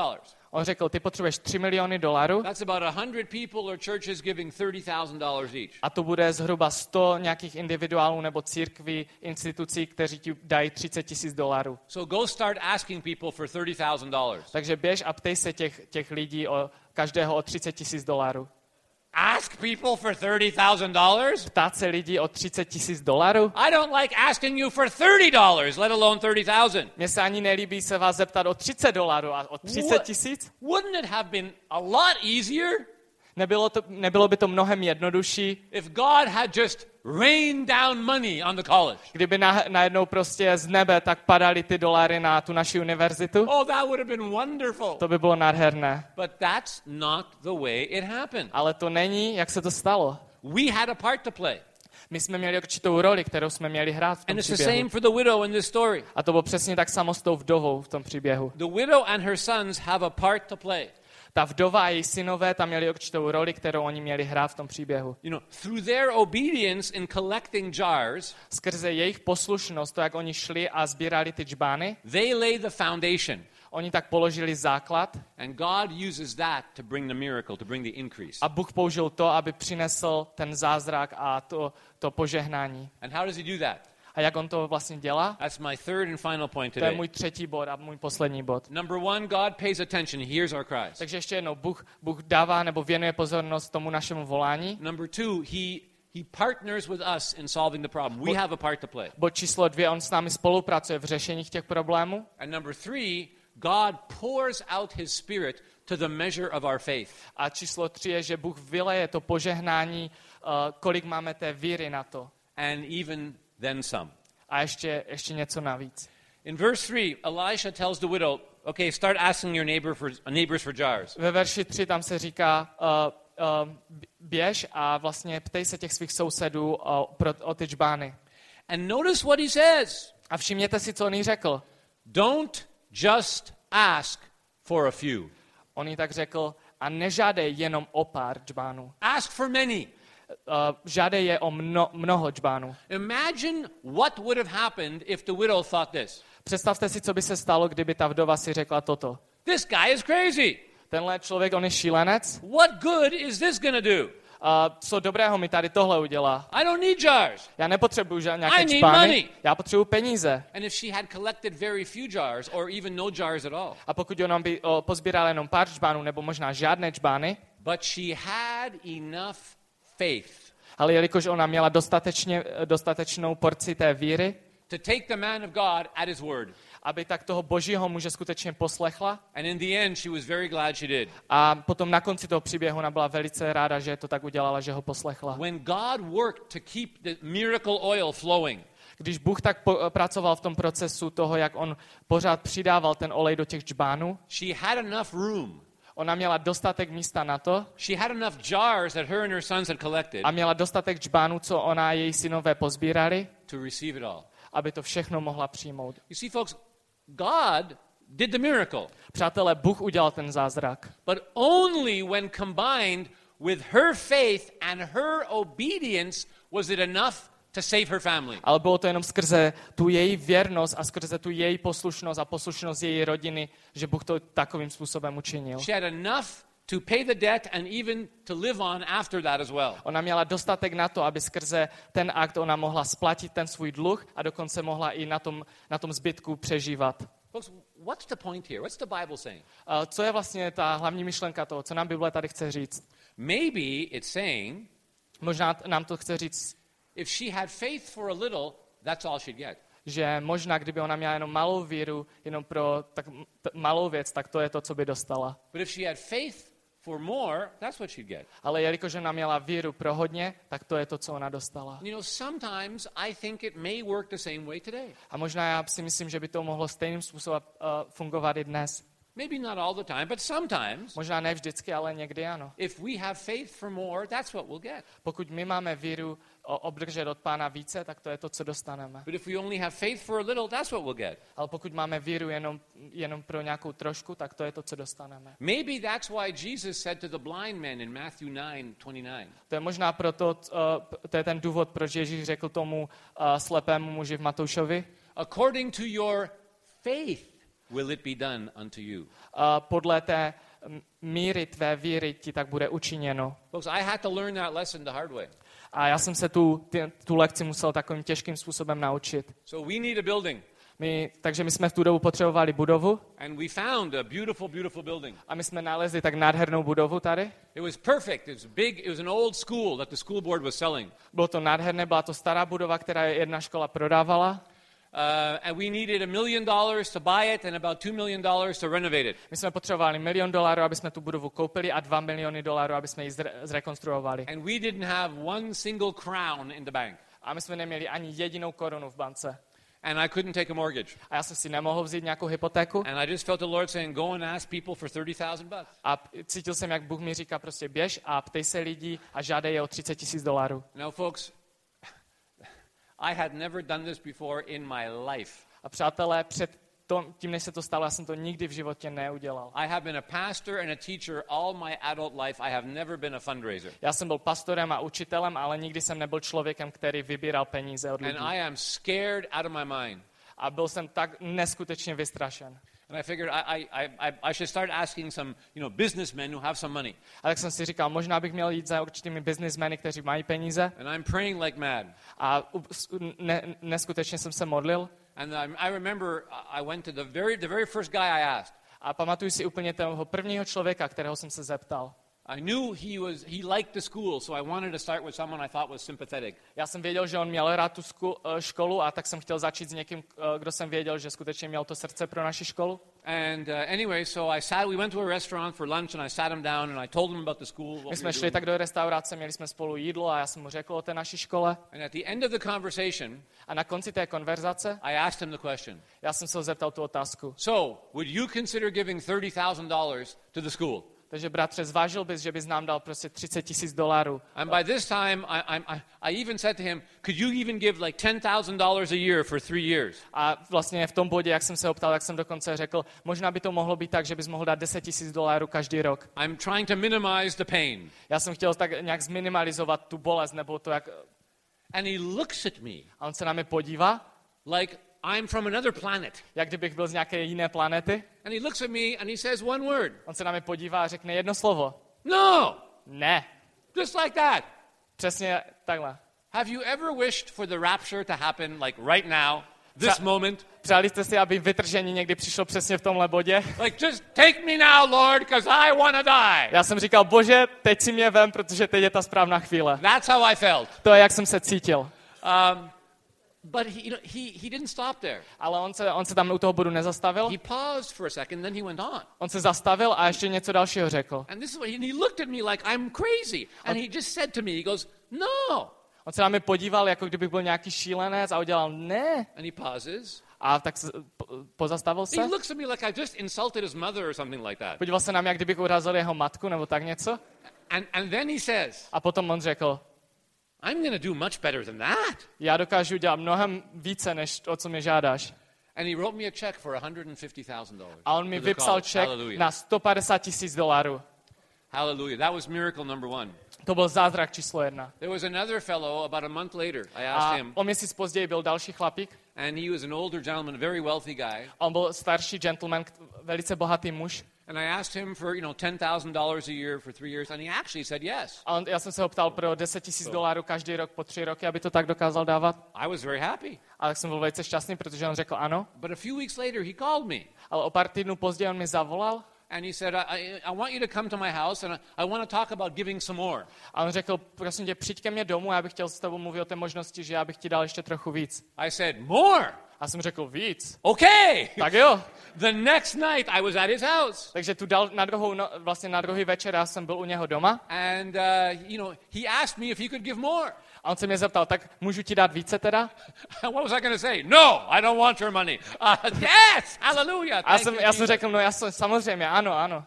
On řekl, ty potřebuješ 3 miliony dolarů That's about 100 people or churches giving $30,000 each. a to bude zhruba 100 nějakých individuálů nebo církví, institucí, kteří ti dají 30 tisíc dolarů. So go start asking people for $30,000. Takže běž a ptej se těch, těch lidí o každého o 30 tisíc dolarů. Ask people for $30,000? Ptát se lidí o 30 tisíc dolarů? I don't like asking you for $30, let alone 30,000. Mně se ani nelíbí se vás zeptat o 30 dolarů a o 30 What? tisíc? Wouldn't it have been a lot easier Nebylo, to, nebylo by to mnohem jednodušší, if God had just rained down money on the college? kdyby na, najednou prostě z nebe tak padaly ty dolary na tu naši univerzitu? Oh, that would have been wonderful. To by bylo nádherné. But that's not the way it happened. Ale to není, jak se to stalo. We had a part to play. My jsme měli určitou roli, kterou jsme měli hrát v tom And it's the příběhu. same for the widow in this story. A to bylo přesně tak samo s tou vdovou v tom příběhu. The widow and her sons have a part to play. Ta vdova a její synové tam měli určitou roli, kterou oni měli hrát v tom příběhu. You know, through their obedience in collecting jars, Skrze jejich poslušnost, to, jak oni šli a sbírali ty džbány, they lay the foundation. oni tak položili základ And God uses that to bring the miracle, to bring the increase. a Bůh použil to, aby přinesl ten zázrak a to, to požehnání. And how does he do that? A jak on to vlastně dělá? That's my third and final point To je today. můj třetí bod a můj poslední bod. Number one, God pays attention. He hears our cries. Takže ještě jednou, Bůh, Bůh dává nebo věnuje pozornost tomu našemu volání. Number two, he he partners with us in solving the problem. We have a part to play. Bod číslo dvě, on s námi spolupracuje v řešení těch problémů. And number three, God pours out his spirit to the measure of our faith. A číslo tři je, že Bůh vyleje to požehnání, uh, kolik máme té víry na to. And even then some. A ještě, ještě něco navíc. In verse 3, Elisha tells the widow, okay, start asking your neighbor for, neighbors for jars. Ve verši 3 tam se říká, uh, uh, běž a vlastně ptej se těch svých sousedů o, pro, o ty džbány. And notice what he says. A všimněte si, co on jí řekl. Don't just ask for a few. On jí tak řekl, a nežádej jenom o pár džbánů. Ask for many. Uh, žádej je o mno, mnoho džbánů. Imagine what would have happened if the widow thought this. Představte si, co by se stalo, kdyby ta vdova si řekla toto. This guy is crazy. Tenhle člověk, on je šílenec. What good is this to do? A co dobrého mi tady tohle udělá? I don't need jars. Já nepotřebuju I nějaké need čpány, money. já potřebuju peníze. And if she had collected very few jars or even no jars at all, A pokud ona by o, pozbírala jenom pár čbánů, nebo možná žádné čbány, but she had enough faith ale jelikož ona měla dostatečně, dostatečnou porci té víry, to take the man of God at his word. aby tak toho božího muže skutečně poslechla. And in the end, she was very glad she did. A potom na konci toho příběhu ona byla velice ráda, že to tak udělala, že ho poslechla. When God worked to keep the miracle oil flowing, Když Bůh tak po, pracoval v tom procesu toho, jak on pořád přidával ten olej do těch džbánů, she had enough room. Ona měla dostatek místa na to She had enough jars that her and her sons had collected a měla dostatek džbánů, co ona a její synové pozbírali, to receive it all. aby to všechno mohla přijmout. You see, folks, God did the miracle, Přátelé, Bůh udělal ten zázrak. but only when combined with her faith and her obedience was it enough to save her family. Ale bylo to jenom skrze tu její věrnost a skrze tu její poslušnost a poslušnost její rodiny, že Bůh to takovým způsobem učinil. She had enough to pay the debt and even to live on after that as well. Ona měla dostatek na to, aby skrze ten akt ona mohla splatit ten svůj dluh a dokonce mohla i na tom, na tom zbytku přežívat. Folks, what's the point here? What's the Bible saying? A Co je vlastně ta hlavní myšlenka toho, co nám Bible tady chce říct? Maybe it's saying Možná nám to chce říct, if she had faith for a little, that's all she'd get. že možná, kdyby ona měla jenom malou víru, jenom pro tak t- malou věc, tak to je to, co by dostala. But if she had faith for more, that's what she'd get. Ale jelikož ona měla víru pro hodně, tak to je to, co ona dostala. You know, sometimes I think it may work the same way today. A možná já si myslím, že by to mohlo stejným způsobem uh, fungovat i dnes. Maybe not all the time, but sometimes. Možná ne vždycky, ale někdy ano. If we have faith for more, that's what we'll get. Pokud my máme víru obdržet od pána více, tak to je to, co dostaneme. But if we only have faith for a little, that's what we'll get. Ale pokud máme víru jenom, jenom pro nějakou trošku, tak to je to, co dostaneme. Maybe that's why Jesus said to the blind man in Matthew 9 29, To je možná proto, uh, to je ten důvod, proč Ježíš řekl tomu uh, slepému muži v Matoušovi, According to your faith will it be done unto you. uh, podle té míry tvé víry ti tak bude učiněno. Folks, I had to learn that lesson the hard way. A já jsem se tu, ty, tu lekci musel takovým těžkým způsobem naučit. So we need a building. My, takže my jsme v tu dobu potřebovali budovu And we found a beautiful, beautiful building. a my jsme nalezli tak nádhernou budovu tady. It was perfect. It was big. It was an old school that the school board was selling. Bylo to nádherné, byla to stará budova, která jedna škola prodávala. Uh, and we needed a million dollars to buy it and about two million dollars to renovate it. My jsme potřebovali milion dolarů, aby jsme tu budovu koupili a dva miliony dolarů, aby jsme ji zre- zrekonstruovali. And we didn't have one single crown in the bank. A my jsme neměli ani jedinou korunu v bance. And I couldn't take a mortgage. A já jsem si nemohl vzít nějakou hypotéku. And I just felt the Lord saying, go and ask people for 30,000 bucks. A cítil jsem, jak Bůh mi říká, prostě běž a ptej se lidí a žádej je o 30 tisíc dolarů. Now, folks, I had never done this before in my life. A přátelé, před to, tím, než se to stalo, já jsem to nikdy v životě neudělal. I have been a pastor and a teacher all my adult life. I have never been a fundraiser. Já jsem byl pastorem a učitelem, ale nikdy jsem nebyl člověkem, který vybíral peníze od lidí. And I am scared out of my mind. A byl jsem tak neskutečně vystrašen. And I figured I, I, I, I should start asking some, you know, businessmen who have some money. A tak jsem si říkal, možná bych měl jít za určitými businessmeny, kteří mají peníze. And I'm praying like mad. A ne, neskutečně jsem se modlil. And I, I remember I went to the very, the very first guy I asked. A pamatuju si úplně toho prvního člověka, kterého jsem se zeptal. I knew he was he liked the school, so I wanted to start with someone I thought was sympathetic. Já jsem věděl, že on měl rád tu sku- eh, školu a tak jsem chtěl začít s někým, eh, kdo jsem věděl, že skutečně měl to srdce pro naši školu. And uh, anyway, so I sat. We went to a restaurant for lunch, and I sat him down and I told him about the school. My jsme šli tak do restaurace, měli jsme spolu jídlo a já jsem mu řekl o té naší škole. And at the end of the conversation, A na konci té konverzace I asked him the question. já jsem se ho zeptal tu otázku. So, would you consider giving thirty thousand dollars to the school? Takže bratře, zvážil bys, že bys nám dal prostě 30 tisíc dolarů. And by this time, I, I, I- even said to him, "Could you even give like ten thousand dollars a year for three years?" A vlastně v tom bodě, jak jsem se ho ptal, tak jsem dokonce řekl, možná by to mohlo být tak, že bys mohl dát 10 tisíc dolarů každý rok. I'm trying to minimize the pain. Já jsem chtěl tak nějak zminimalizovat tu bolest, nebo to, jak... And he looks at me A on se na mě podívá, like I'm from another planet. jak kdybych byl z nějaké jiné planety. And he looks at me and he says one word. On se na mě podívá a řekne jedno slovo. No, Ne. just like that. Přesně takhle. Have you ever wished for the rapture to happen like right now, this moment? Přáli jste si, aby vytržení někdy přišlo přesně v tomhle bodě? Like, just take me now, Lord, because I want to die. Já jsem říkal, bože, teď si mě vem, protože teď je ta správná chvíle. That's how I felt. To je, jak jsem se cítil. Um, but he, he, he didn't stop there. Ale on se, on se tam u toho bodu nezastavil. He paused for a second, then he went on. On se zastavil a ještě něco dalšího řekl. And this is what he, and he looked at me like I'm crazy. And he just said to me, he goes, No. On se na mě podíval, jako kdybych byl nějaký šílenec a udělal ne. And he pauses. A tak se, po, pozastavil se. He looks at me like I just insulted his mother or something like that. Podíval se na mě, jak kdybych urazil jeho matku nebo tak něco. And, and then he says, A potom on řekl, I'm going to do much better than that. já dokážu dělat mnohem více, než o co mě žádáš. And he wrote me a check for $150,000. A on mi to vypsal ček na 150 tisíc dolarů. Hallelujah. That was miracle number one. To byl zázrak číslo jedna. There was another fellow about a month later. I A asked him, o měsíc později byl další chlapík. and he was an older gentleman, a very wealthy guy. On byl starší gentleman, velice bohatý muž. And I asked him for, you know, $10,000 a year for three years, and he actually said yes. A on, já jsem se ho ptal pro 10 tisíc dolarů každý rok po tři roky, aby to tak dokázal dávat. I was very happy. A tak jsem byl velice šťastný, protože on řekl ano. But a few weeks later, he called me. Ale o pár týdnů později on mi zavolal And he said, I, I, I want you to come to my house, and I, I want to talk about giving some more. a on řekl, prosím tě, přijď ke mně domů, já bych chtěl s tebou mluvit o té možnosti, že já bych ti dal ještě trochu víc. I said, More? A jsem řekl, víc? Okay. Tak jo. The next night, I was at his house. Takže tu dal, na, druhou, no, vlastně na druhý večer já jsem byl u něho doma And, uh, you know, he asked me if he could give more. a on se mě zeptal, tak můžu ti dát více teda? what was I going to say? No, I don't want your money. Uh, yes, hallelujah. A já jsem, you, já jsem řekl, no jasně, samozřejmě, ano, ano.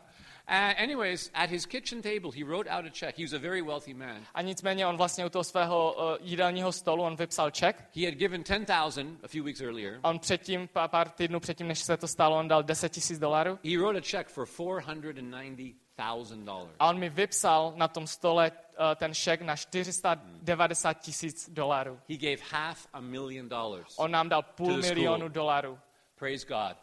Uh, anyways, at his kitchen table, he wrote out a check. He was a very wealthy man. A nicméně on vlastně u toho svého uh, jídelního stolu, on vypsal ček He had given 10,000 a few weeks earlier. a on předtím, pár, pár týdnů předtím, než se to stalo, on dal 10 tisíc dolarů He wrote a check for $490,000. a on mi vypsal na tom stole uh, ten šek na 490 tisíc dolarů. He gave half a million dollars. On nám dal půl milionu dolarů. Praise God.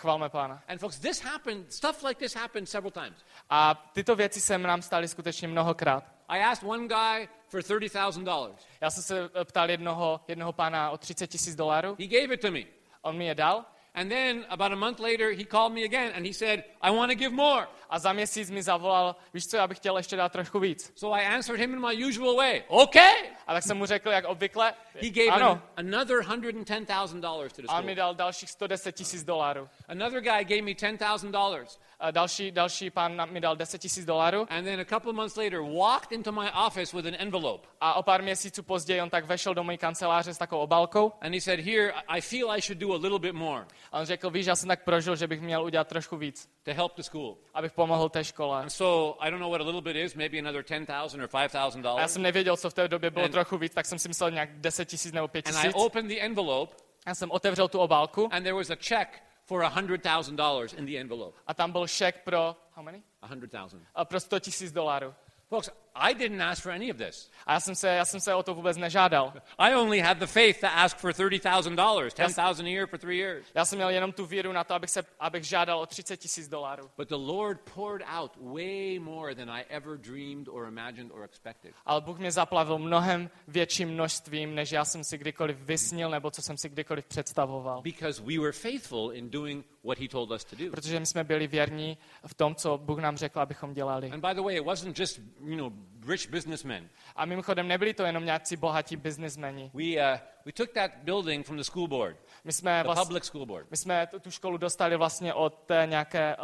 Chvalme pána. And folks, this happened, stuff like this happened several times. A tyto věci se nám staly skutečně mnohokrát. I asked one guy for $30,000. Já jsem se ptal jednoho, jednoho pána o 30 tisíc dolarů, He gave it to me. on mi je dal And then about a month later, he called me again and he said, I want to give more. a za měsíc mi zavolal, víš co, já bych chtěl ještě dát trochu víc. So I answered him in my usual way. Okay. A tak jsem mu řekl, jak obvykle, He gave ano. an, another $110,000 to the A mi school. dal dalších 110 tisíc dolarů. Another guy gave me $10,000. A další, další pán mi dal 10 tisíc dolarů And then a couple months later, walked into my office with an envelope. a o pár měsíců později on tak vešel do mojí kanceláře s takovou obálkou And he said, Here, I feel I should do a little bit more a on řekl, víš, já jsem tak prožil, že bych měl udělat trošku víc, to help the school. abych pomohl té škole. And so I don't know what a little bit is, maybe another $10,000 or A já $5,000. jsem nevěděl, co v té době bylo And- trochu víc, tak jsem si myslel nějak 10 tisíc nebo 5 And I tisíc. opened the envelope, Já jsem otevřel tu obálku and there was a check for $100,000 in the envelope. a tam byl šek pro, how many? 100000 A pro 100 tisíc dolarů. Folks, I didn't ask for any of this. A já jsem se, já jsem se o to vůbec nežádal. I only had the faith to ask for $30,000, 10000 a year for three years. Já jsem měl jenom tu víru na to, abych, se, abych žádal o 30 tisíc dolarů. But the Lord poured out way more than I ever dreamed or imagined or expected. Ale Bůh mě zaplavil mnohem větším množstvím, než já jsem si kdykoliv vysnil, nebo co jsem si kdykoliv představoval. Because we were faithful in doing what He told us to do. Protože my jsme byli věrní v tom, co Bůh nám řekl, abychom dělali. And by the way, it wasn't just, you know, rich businessmen. A mimochodem nebyli to jenom nějací bohatí biznismeni. We, uh, we took that building from the school board, My jsme, the vlastně, public school board. my jsme tu, školu dostali vlastně od té nějaké uh,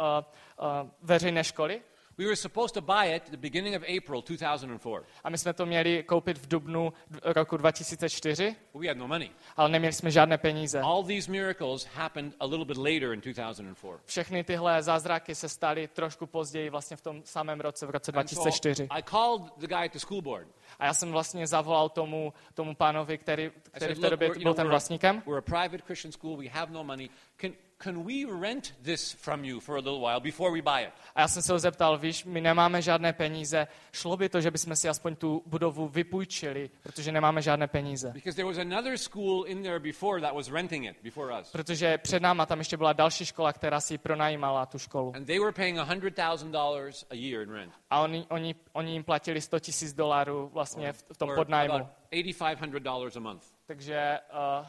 uh, veřejné školy We were supposed to buy it the beginning of April 2004, a my jsme to měli koupit v dubnu roku 2004, but we had no money. ale neměli jsme žádné peníze. All these miracles happened a little bit later in 2004. Všechny tyhle zázraky se staly trošku později, vlastně v tom samém roce, v roce And so 2004. I called the guy at the school board. A já jsem vlastně zavolal tomu, tomu pánovi, který, který v té době byl ten vlastníkem. we're a private Christian school. We have no money. Can, can we rent this from you for a little while before we buy it? A já jsem se ho zeptal, víš, my nemáme žádné peníze, šlo by to, že bychom si aspoň tu budovu vypůjčili, protože nemáme žádné peníze. Because there was another school in there before that was renting it before us. Protože před náma tam ještě byla další škola, která si pronajímala tu školu. And they were paying $100,000 a year in rent. A oni, oni, oni jim platili 100 tisíc dolarů vlastně v, tom podnájmu. about $8,500 a month. Takže uh,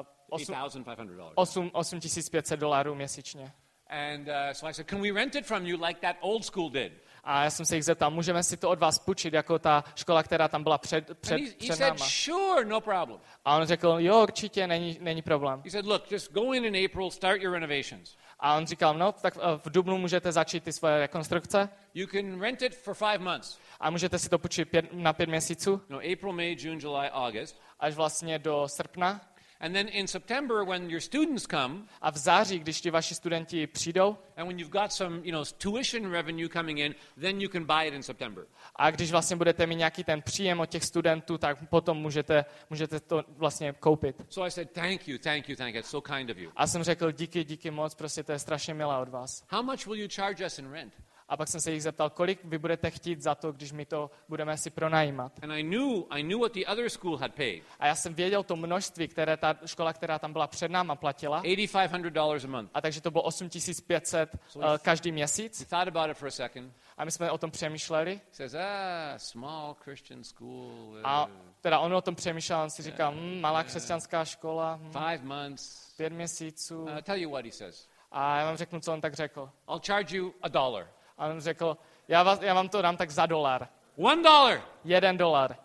uh, 8, $8,500. 8, 8500 dolarů měsíčně. And uh, so I said, can we rent it from you like that old school did? A já jsem se jich zeptal, můžeme si to od vás půjčit, jako ta škola, která tam byla před, před, he, před said, náma. sure, no problem. A on řekl, jo, určitě, není, není problém. He said, look, just go in in April, start your renovations. A on říkal, no, tak eh, v Dubnu můžete začít ty svoje rekonstrukce You can rent it for five months. a můžete si to půjčit pět, na pět měsíců, No, April, May, June, July, August. až vlastně do srpna. And then in September, when your students come, A v září, když ti vaši studenti přijdou, and when you've got some, you know, tuition revenue coming in, then you can buy it in September. a když vlastně budete mít nějaký ten příjem od těch studentů, tak potom můžete, můžete to vlastně koupit. So I said, thank you, thank you, thank you. It's so kind of you. A jsem řekl, díky, díky moc, prostě to je strašně milé od vás. How much will you charge us in rent? A pak jsem se jich zeptal, kolik vy budete chtít za to, když mi to budeme si pronajímat. And I knew, I knew what the other school had paid. A já jsem věděl to množství, které ta škola, která tam byla před náma, platila. $8,500 a month. A takže to bylo 8500 uh, každý měsíc. We thought about it for a second. A my jsme o tom přemýšleli. Says, ah, small Christian school. A uh, teda on o tom přemýšlel, on si říkal, hm, malá křesťanská škola, hm, five months. pět měsíců. Uh, tell you what he says. A já vám řeknu, co on tak řekl. I'll charge you a dollar. A on řekl, já, vás, já vám to dám tak za dolar. One dollar. Jeden dolar.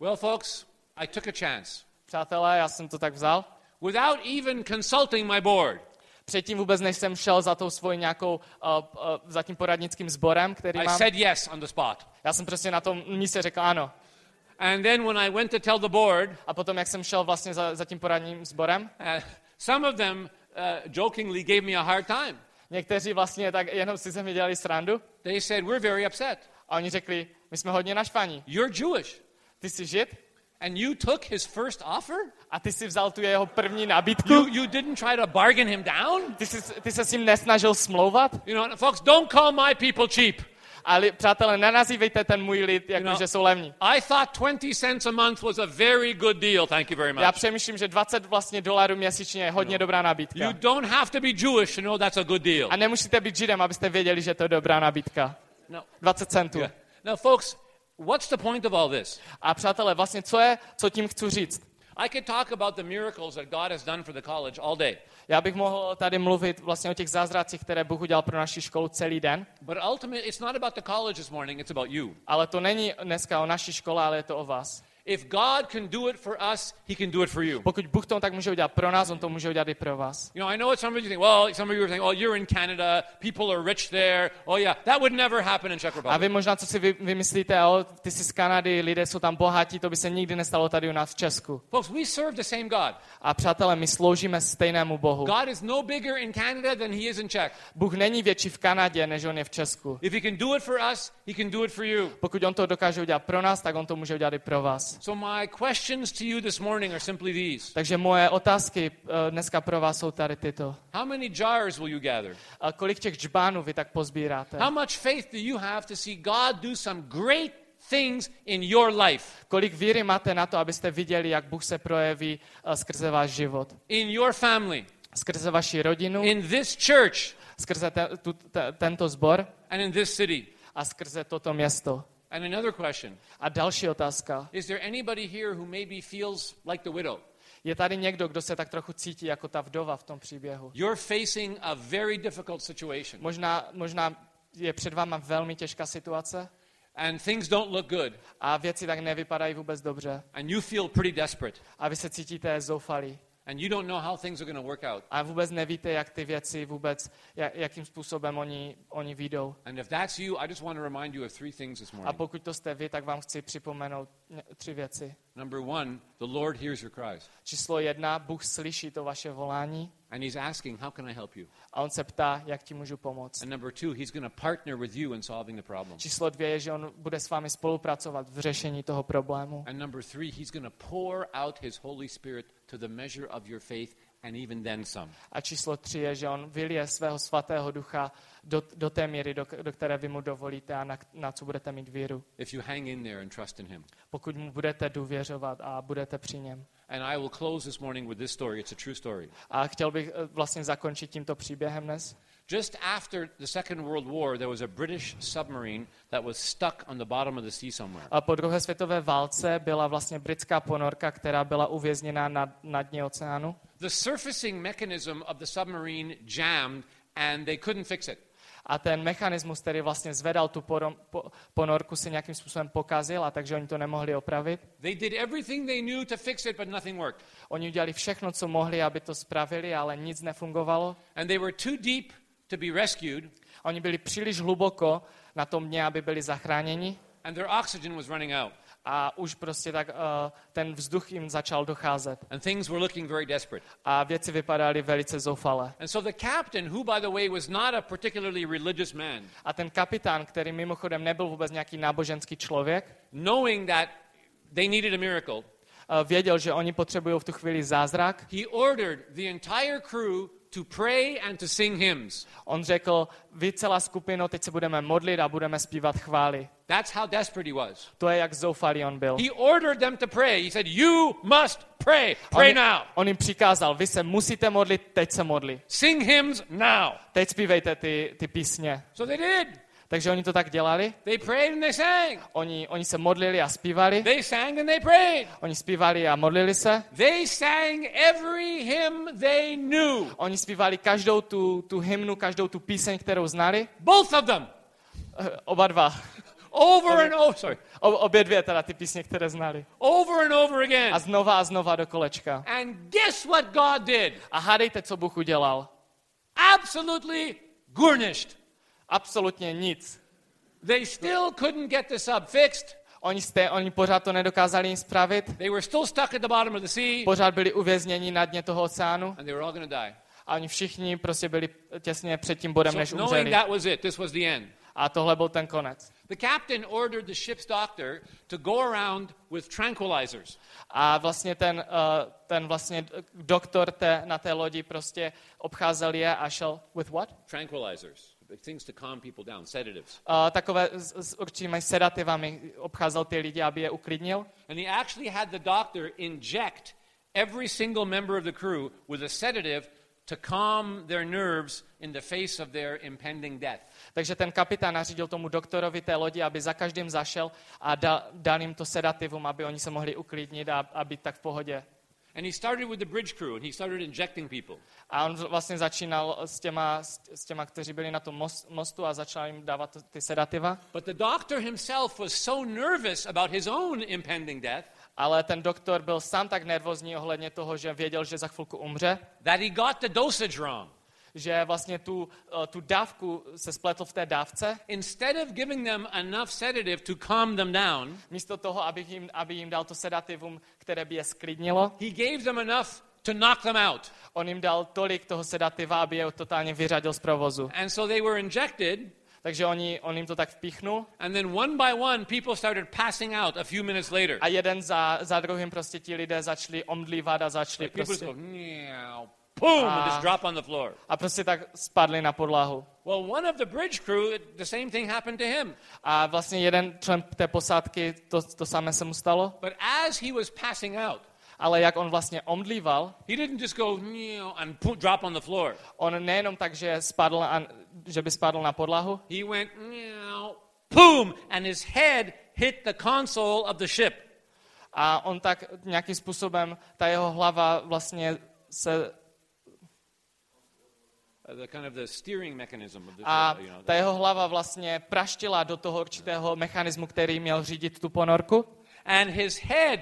Well, folks, I took a chance. Přátelé, já jsem to tak vzal. Without even consulting my board, Předtím vůbec, než jsem šel za tou svojí nějakou, uh, uh, za tím poradnickým sborem, který I mám, said yes on the spot. já jsem prostě na tom místě řekl ano. And then when I went to tell the board, A potom, jak jsem šel vlastně za, za tím poradním sborem, uh, some of them uh, jokingly gave me a hard time. Někteří vlastně tak jenom si ze mě dělali srandu They said, We're very upset. a oni řekli, my jsme hodně naštvaní. You're Jewish. Ty jsi žid And you took his first offer? a ty si vzal tu jeho první nabídku. You, you didn't try to bargain him down? Ty, jsi, ty se s ním nesnažil smlouvat. You know, folks, don't call my people cheap. Ale přátelé, nenazývejte ten můj lid, jako No. že jsou levní. I thought 20 cents a month was a very good deal. Thank you very Já much. přemýšlím, že 20 vlastně dolarů měsíčně je hodně dobrá You nabídka. don't have to be Jewish to know that's a good deal. A nemusíte být židem, abyste věděli, že to je dobrá nabídka. No. 20 centů. Yeah. Now, folks, what's the point of all this? A přátelé, vlastně co je, co tím chci říct? I could talk about the miracles that God has done for the college all day. Já bych mohl tady mluvit vlastně o těch zázracích, které Bůh udělal pro naši školu celý den, But ultimately, it's not about the college this morning, it's about you. ale to není dneska o naší škole, ale je to o vás. If God can do it for us, He can do it for you. Pokud Bůh to tak může udělat pro nás, on to může udělat i pro vás. You know, I know what some of you think. Well, some of you are saying, "Oh, you're in Canada. People are rich there. Oh, yeah, that would never happen in Czech A Republic." vy možná, co si vy, vymyslíte, o, ty jsi z Kanady, lidé jsou tam bohatí, to by se nikdy nestalo tady u nás v Česku. Folks, we serve the same God. A přátelé, my sloužíme stejnému Bohu. God is no bigger in Canada than He is in Czech. Bůh není větší v Kanadě, než on je v Česku. If He can do it for us, He can do it for you. Pokud on to dokáže udělat pro nás, tak on to může udělat i pro vás. So my questions to you this morning are simply these: Takže moje otázky eh, dneska pro vás jsou tady tyto. How many jars will you gather? A kolik těch džbánů vy tak pozbíráte? How much faith do you have to see God do some great things in your life, Kolik víry máte na to, abyste viděli, jak Bůh se projeví eh, skrze váš život, in your family, skrze vaši rodinu, in this church, skrze te, tu, te, tento zbor and in this city? a skrze toto město. And another question A další otázka. Is there anybody here who maybe feels like the widow? Je tady někdo, kdo se tak trochu cítí jako ta vdova v tom příběhu. You're facing a very difficult situation, Možná, možná je před váma velmi těžká situace and things don't look good, a věci tak nevypadají vůbec dobře. and you feel pretty desperate, A vy se cítíte zoufalí. And you don't know how things are going to work out. A vůbec nevíte, jak ty věci vůbec, jak, jakým způsobem oni, oni výjdou. And if that's you, I just want to remind you of three things this A morning. pokud to jste vy, tak vám chci připomenout tři věci. Number one, the Lord hears your cries, Číslo jedna, Bůh slyší to vaše volání and He's asking, How can I help you? a on se ptá, jak ti můžu pomoct. And number two, He's going to partner with you in solving the problem. Číslo dvě je, že on bude s vámi spolupracovat v řešení toho problému. And number three, He's going to pour out His Holy Spirit to the measure of your faith, and even then some. A číslo tři je, že on vylije svého svatého ducha do, do té míry, do, do které vy mu dovolíte a na, na co budete mít víru. If you hang in there and trust in Him. Pokud mu budete důvěřovat a budete při něm. And I will close this morning with this story. It's a true story. A chtěl bych eh, vlastně zakončit tímto příběhem dnes. Just after the Second World War, there was a British submarine that was stuck on the bottom of the sea somewhere. A po druhé světové válce byla vlastně britská ponorka, která byla uvězněna na, na dně oceánu. The surfacing mechanism of the submarine jammed, and they couldn't fix it. A ten mechanismus, který vlastně zvedal tu porom, po, ponorku, se nějakým způsobem pokazil, a takže oni to nemohli opravit. They did everything they knew to fix it, but nothing worked. Oni udělali všechno, co mohli, aby to spravili, ale nic nefungovalo. And they were too deep to be rescued, Oni byli příliš hluboko na tom dně, aby byli zachráněni. and their oxygen was running out. A už prostě tak uh, ten vzduch jim začal docházet. And things were looking very desperate. A věci vypadaly velice zoufale. And so the captain, who, by the way, was not a particularly religious man, A ten kapitán, který mimochodem nebyl vůbec nějaký náboženský člověk, knowing that they needed a miracle, uh, věděl, že oni potřebují v tu chvíli zázrak. he ordered the entire crew to pray and to sing hymns. On řekl, vy celá skupina, teď se budeme modlit a budeme zpívat chvály. That's how desperate he was. To je, jak zoufalý on byl. He ordered them to pray. He said, You must pray. Pray on, now. on jim přikázal, vy se musíte modlit, teď se modli. Sing hymns now. Teď zpívejte ty, ty písně. So they did. Takže oni to tak dělali. They prayed and they sang. Oni, oni se modlili a zpívali. They sang and they prayed. Oni zpívali a modlili se. They sang every hymn they knew. Oni zpívali každou tu, tu hymnu, každou tu píseň, kterou znali. Both of them. Eh, Oba dva. Over and over. Sorry. O, obě dvě teda ty písně, které znali. Over and over again. A znova a znova do kolečka. And guess what God did? A hádejte, co Bůh udělal. Absolutely gurnished. Absolutně nic. They still couldn't get the sub fixed. Oni, jste, oni pořád to nedokázali jim spravit. They were still stuck at the bottom of the sea. Pořád byli uvězněni na dně toho oceánu. And they were all to die. A oni všichni prostě byli těsně před tím bodem, než So knowing umřeli. that was it, this was the end. A tohle byl ten konec. The captain ordered the ship's doctor to go around with tranquilizers. A vlastně ten, uh, ten vlastně doktor té, na té lodi prostě obcházel je a šel with what? Tranquilizers, things to calm people down, sedatives. Uh, takové s, s určitými sedativami obcházel ty lidi, aby je uklidnil. And he actually had the doctor inject every single member of the crew with a sedative to calm their nerves in the face of their impending death. Takže ten kapitán nařídil tomu doktorovi té lodi, aby za každým zašel a dal, dal jim to sedativum, aby oni se mohli uklidnit a, a být tak v pohodě. And he started with the bridge crew and he started injecting people. A on vlastně začínal s těma, s těma kteří byli na tom most- mostu a začal jim dávat ty sedativa. But the doctor himself was so nervous about his own impending death Ale ten doktor byl sám tak nervózní ohledně toho, že věděl, že za chvilku umře, that he got the dosage wrong. Že vlastně tu, eh, tu dávku se spletl v té dávce. Instead of giving them enough sedative to calm them down, Místo toho, aby jim, aby jim dal to sedativum, které by je sklidnilo, he gave them enough to knock them out. on jim dal tolik toho sedativa, aby je totálně vyřadil z provozu. And so they were injected, Takže oni, on jim to tak vpíchnul and then one by one, people started passing out a few minutes later. a jeden za, za druhým prostě ti lidé začali omdlívat a začali Like prostě go, boom, Ah. and just drop on the floor. a prostě tak spadli na podlahu. Well, one of the bridge crew, the same thing happened to him. A vlastně jeden člen té posádky, to, to samé se mu stalo, But as he was passing out, ale jak on vlastně omdlíval, he didn't just go and drop on the floor. on nejenom tak, že, spadl a, že by spadl na podlahu, He went, boom, and his head hit the console of the ship. a on tak nějakým způsobem, ta jeho hlava vlastně se, Uh, the kind of the steering mechanism of the a ta jeho hlava vlastně praštila do toho určitého mechanismu, který měl řídit tu ponorku. And his head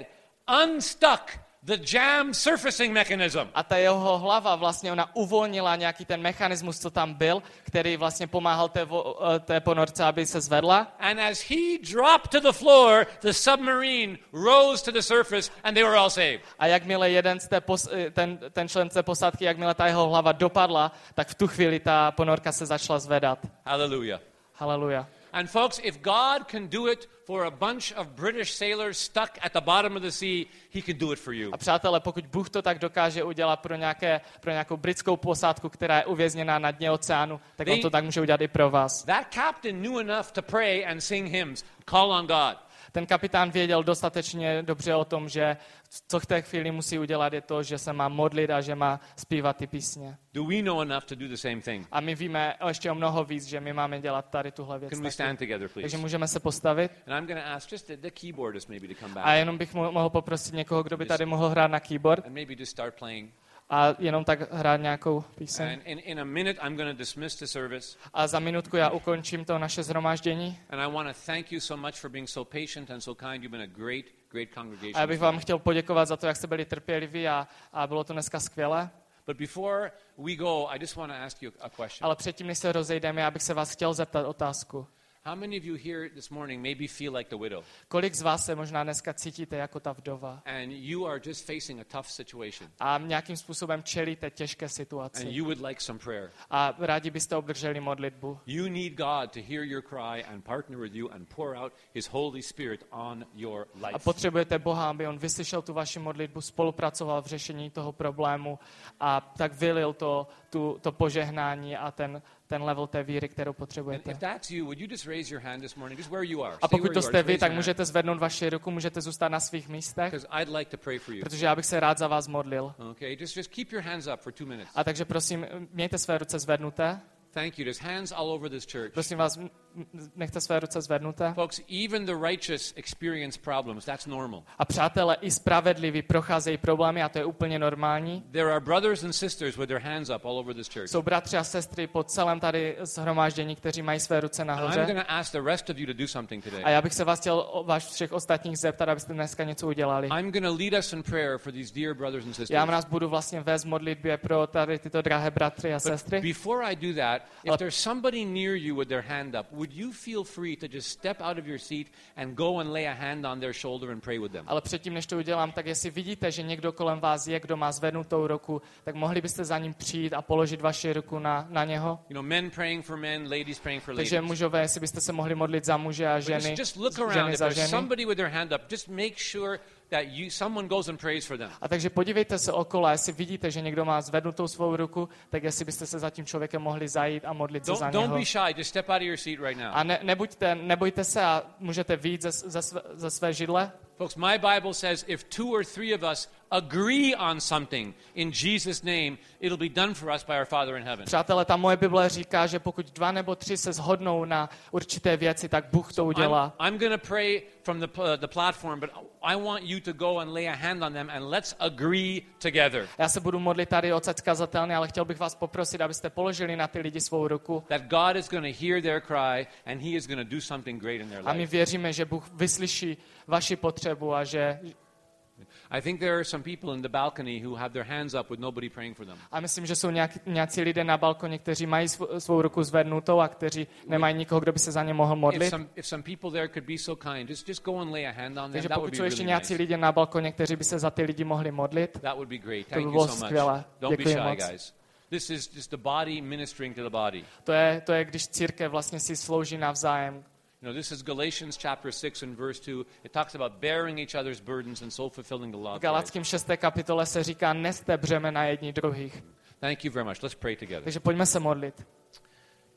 unstuck the jam surfacing mechanism. A ta jeho hlava vlastně ona uvolnila nějaký ten mechanismus, co tam byl, který vlastně pomáhal té, vo, eh, té ponorce, aby se zvedla. And as he dropped to the floor, the submarine rose to the surface and they were all saved. A jakmile jeden z té pos, eh, ten, ten člen té posádky, jakmile ta jeho hlava dopadla, tak v tu chvíli ta ponorka se začala zvedat. Hallelujah. Haleluja. And folks, if God can do it for a bunch of British sailors stuck at the bottom of the sea, he can do it for you. A přátelé, pokud Bůh to tak dokáže udělat pro, nějaké, pro nějakou britskou posádku, která je uvězněná na dně oceánu, tak on They- to tak může udělat i pro vás. That captain knew enough to pray and sing hymns, call on God. Ten kapitán věděl dostatečně dobře o tom, že co v té chvíli musí udělat je to, že se má modlit a že má zpívat ty písně. Do we know enough to do the same thing? A my víme ještě o mnoho víc, že my máme dělat tady tuhle věc. Can we stand together, please? Takže můžeme se postavit. And I'm going to ask just the, the keyboardist maybe to come A back jenom bych mo- mohl poprosit někoho, kdo by tady mohl hrát na keyboard and maybe just start playing. A jenom tak hrát nějakou píseň. In, in a minute, I'm going to dismiss the service. A za minutku já ukončím to naše zhromáždění. And I want to thank you so much for being so patient and so kind. You've been a great, great congregation. A já bych vám chtěl poděkovat za to, jak jste byli trpěliví a, a bylo to dneska skvělé. But before we go, I just want to ask you a question. Ale předtím, než se rozejdeme, já bych se vás chtěl zeptat otázku. How many of you here this morning maybe feel like the widow Kolik z vás se možná dneska cítíte jako ta vdova and you are just facing a tough situation a nějakým způsobem čelíte těžké and situaci you would like some prayer? a rádi byste obdrželi modlitbu? You need God to hear your cry and partner with you and pour out His Holy Spirit on your A life. potřebujete Boha, aby on vyslyšel tu vaši modlitbu, spolupracoval v řešení toho problému a tak vylil to, tu, to požehnání a ten, ten level té víry, kterou potřebujete. A pokud to jste vy, tak můžete zvednout vaši ruku, můžete zůstat na svých místech, protože já bych se rád za vás modlil. A takže prosím, mějte své ruce zvednuté. Thank you. There's hands all over this church. Prosím vás, nechte své ruce zvednuté. Folks, even the righteous experience problems. That's normal. A přátelé, i spravedliví procházejí problémy a to je úplně normální. There are brothers and sisters with their hands up all over this church. Jsou bratři a sestry po celém tady shromáždění, kteří mají své ruce And I'm nahoře. going to ask the rest of you to do something A today. já bych se vás chtěl vás všech ostatních zeptat, abyste dneska něco udělali. I'm going to lead us in prayer for these dear brothers and Já sisters. nás budu vlastně vést modlitbě pro tady tyto drahé bratry a But sestry. before I do that, if there's somebody near you with their hand up, would you feel free to just step out of your seat and go and lay a hand on their shoulder and pray with them? Ale předtím, než to udělám, tak jestli vidíte, že někdo kolem vás je, kdo má zvednutou ruku, tak mohli byste za ním přijít a položit vaši ruku na, na něho. You know, men praying for men, ladies praying for Takže ladies. mužové, jestli byste se mohli modlit za muže a ženy, just, just look around. ženy za ženy. somebody with their hand up, just make sure that you, someone goes and prays for them. A takže podívejte se okolo, jestli vidíte, že někdo má zvednutou svou ruku, tak jestli byste se za tím člověkem mohli zajít a modlit se za Don't, don't něho. be shy. Just step out of your seat right now. A ne, nebuďte, nebojte se a můžete vyjít ze, ze, své, ze své židle. Folks, my Bible says if two or three of us agree on something in Jesus' name, it'll be done for us by our Father in heaven. Přátelé, ta moje Bible říká, že pokud dva nebo tři se shodnou na určité věci, tak Bůh to udělá. I'm, I'm going to pray from the, uh, the platform, but I want you to go and lay a hand on them and let's agree together Já se budu modlit tady odsaď kazatelny, ale chtěl bych vás poprosit, abyste položili na ty lidi svou ruku. that God is going to hear their cry and He is going to do something great in their A my life. věříme, že Bůh vyslyší vaši potřebu a že I think there are some people in the balcony who have their hands up with nobody praying for them. a myslím, že jsou nějak, nějací lidé na balkoně, kteří mají svou, svou ruku zvednutou a kteří nemají nikoho, kdo by se za ně mohl If modlit. some, if some people there could be so kind, just, just go and lay a hand on them. Takže pokud jsou ještě really nějací nice. lidé na balkoně, kteří by se za ty lidi mohli modlit, That would be great. To by Thank you bylo so much. skvělé. Don't be Děkuji shy, moc. guys. This is just the body ministering to the body. to je, to je když církev vlastně si slouží navzájem. You know, this is Galatians chapter 6 and verse 2. It talks about bearing each other's burdens and so fulfilling the law V. Galackém 6. kapitole se říká, neste břemena jedni druhých. Thank you very much. Let's pray together. Takže pojďme se modlit.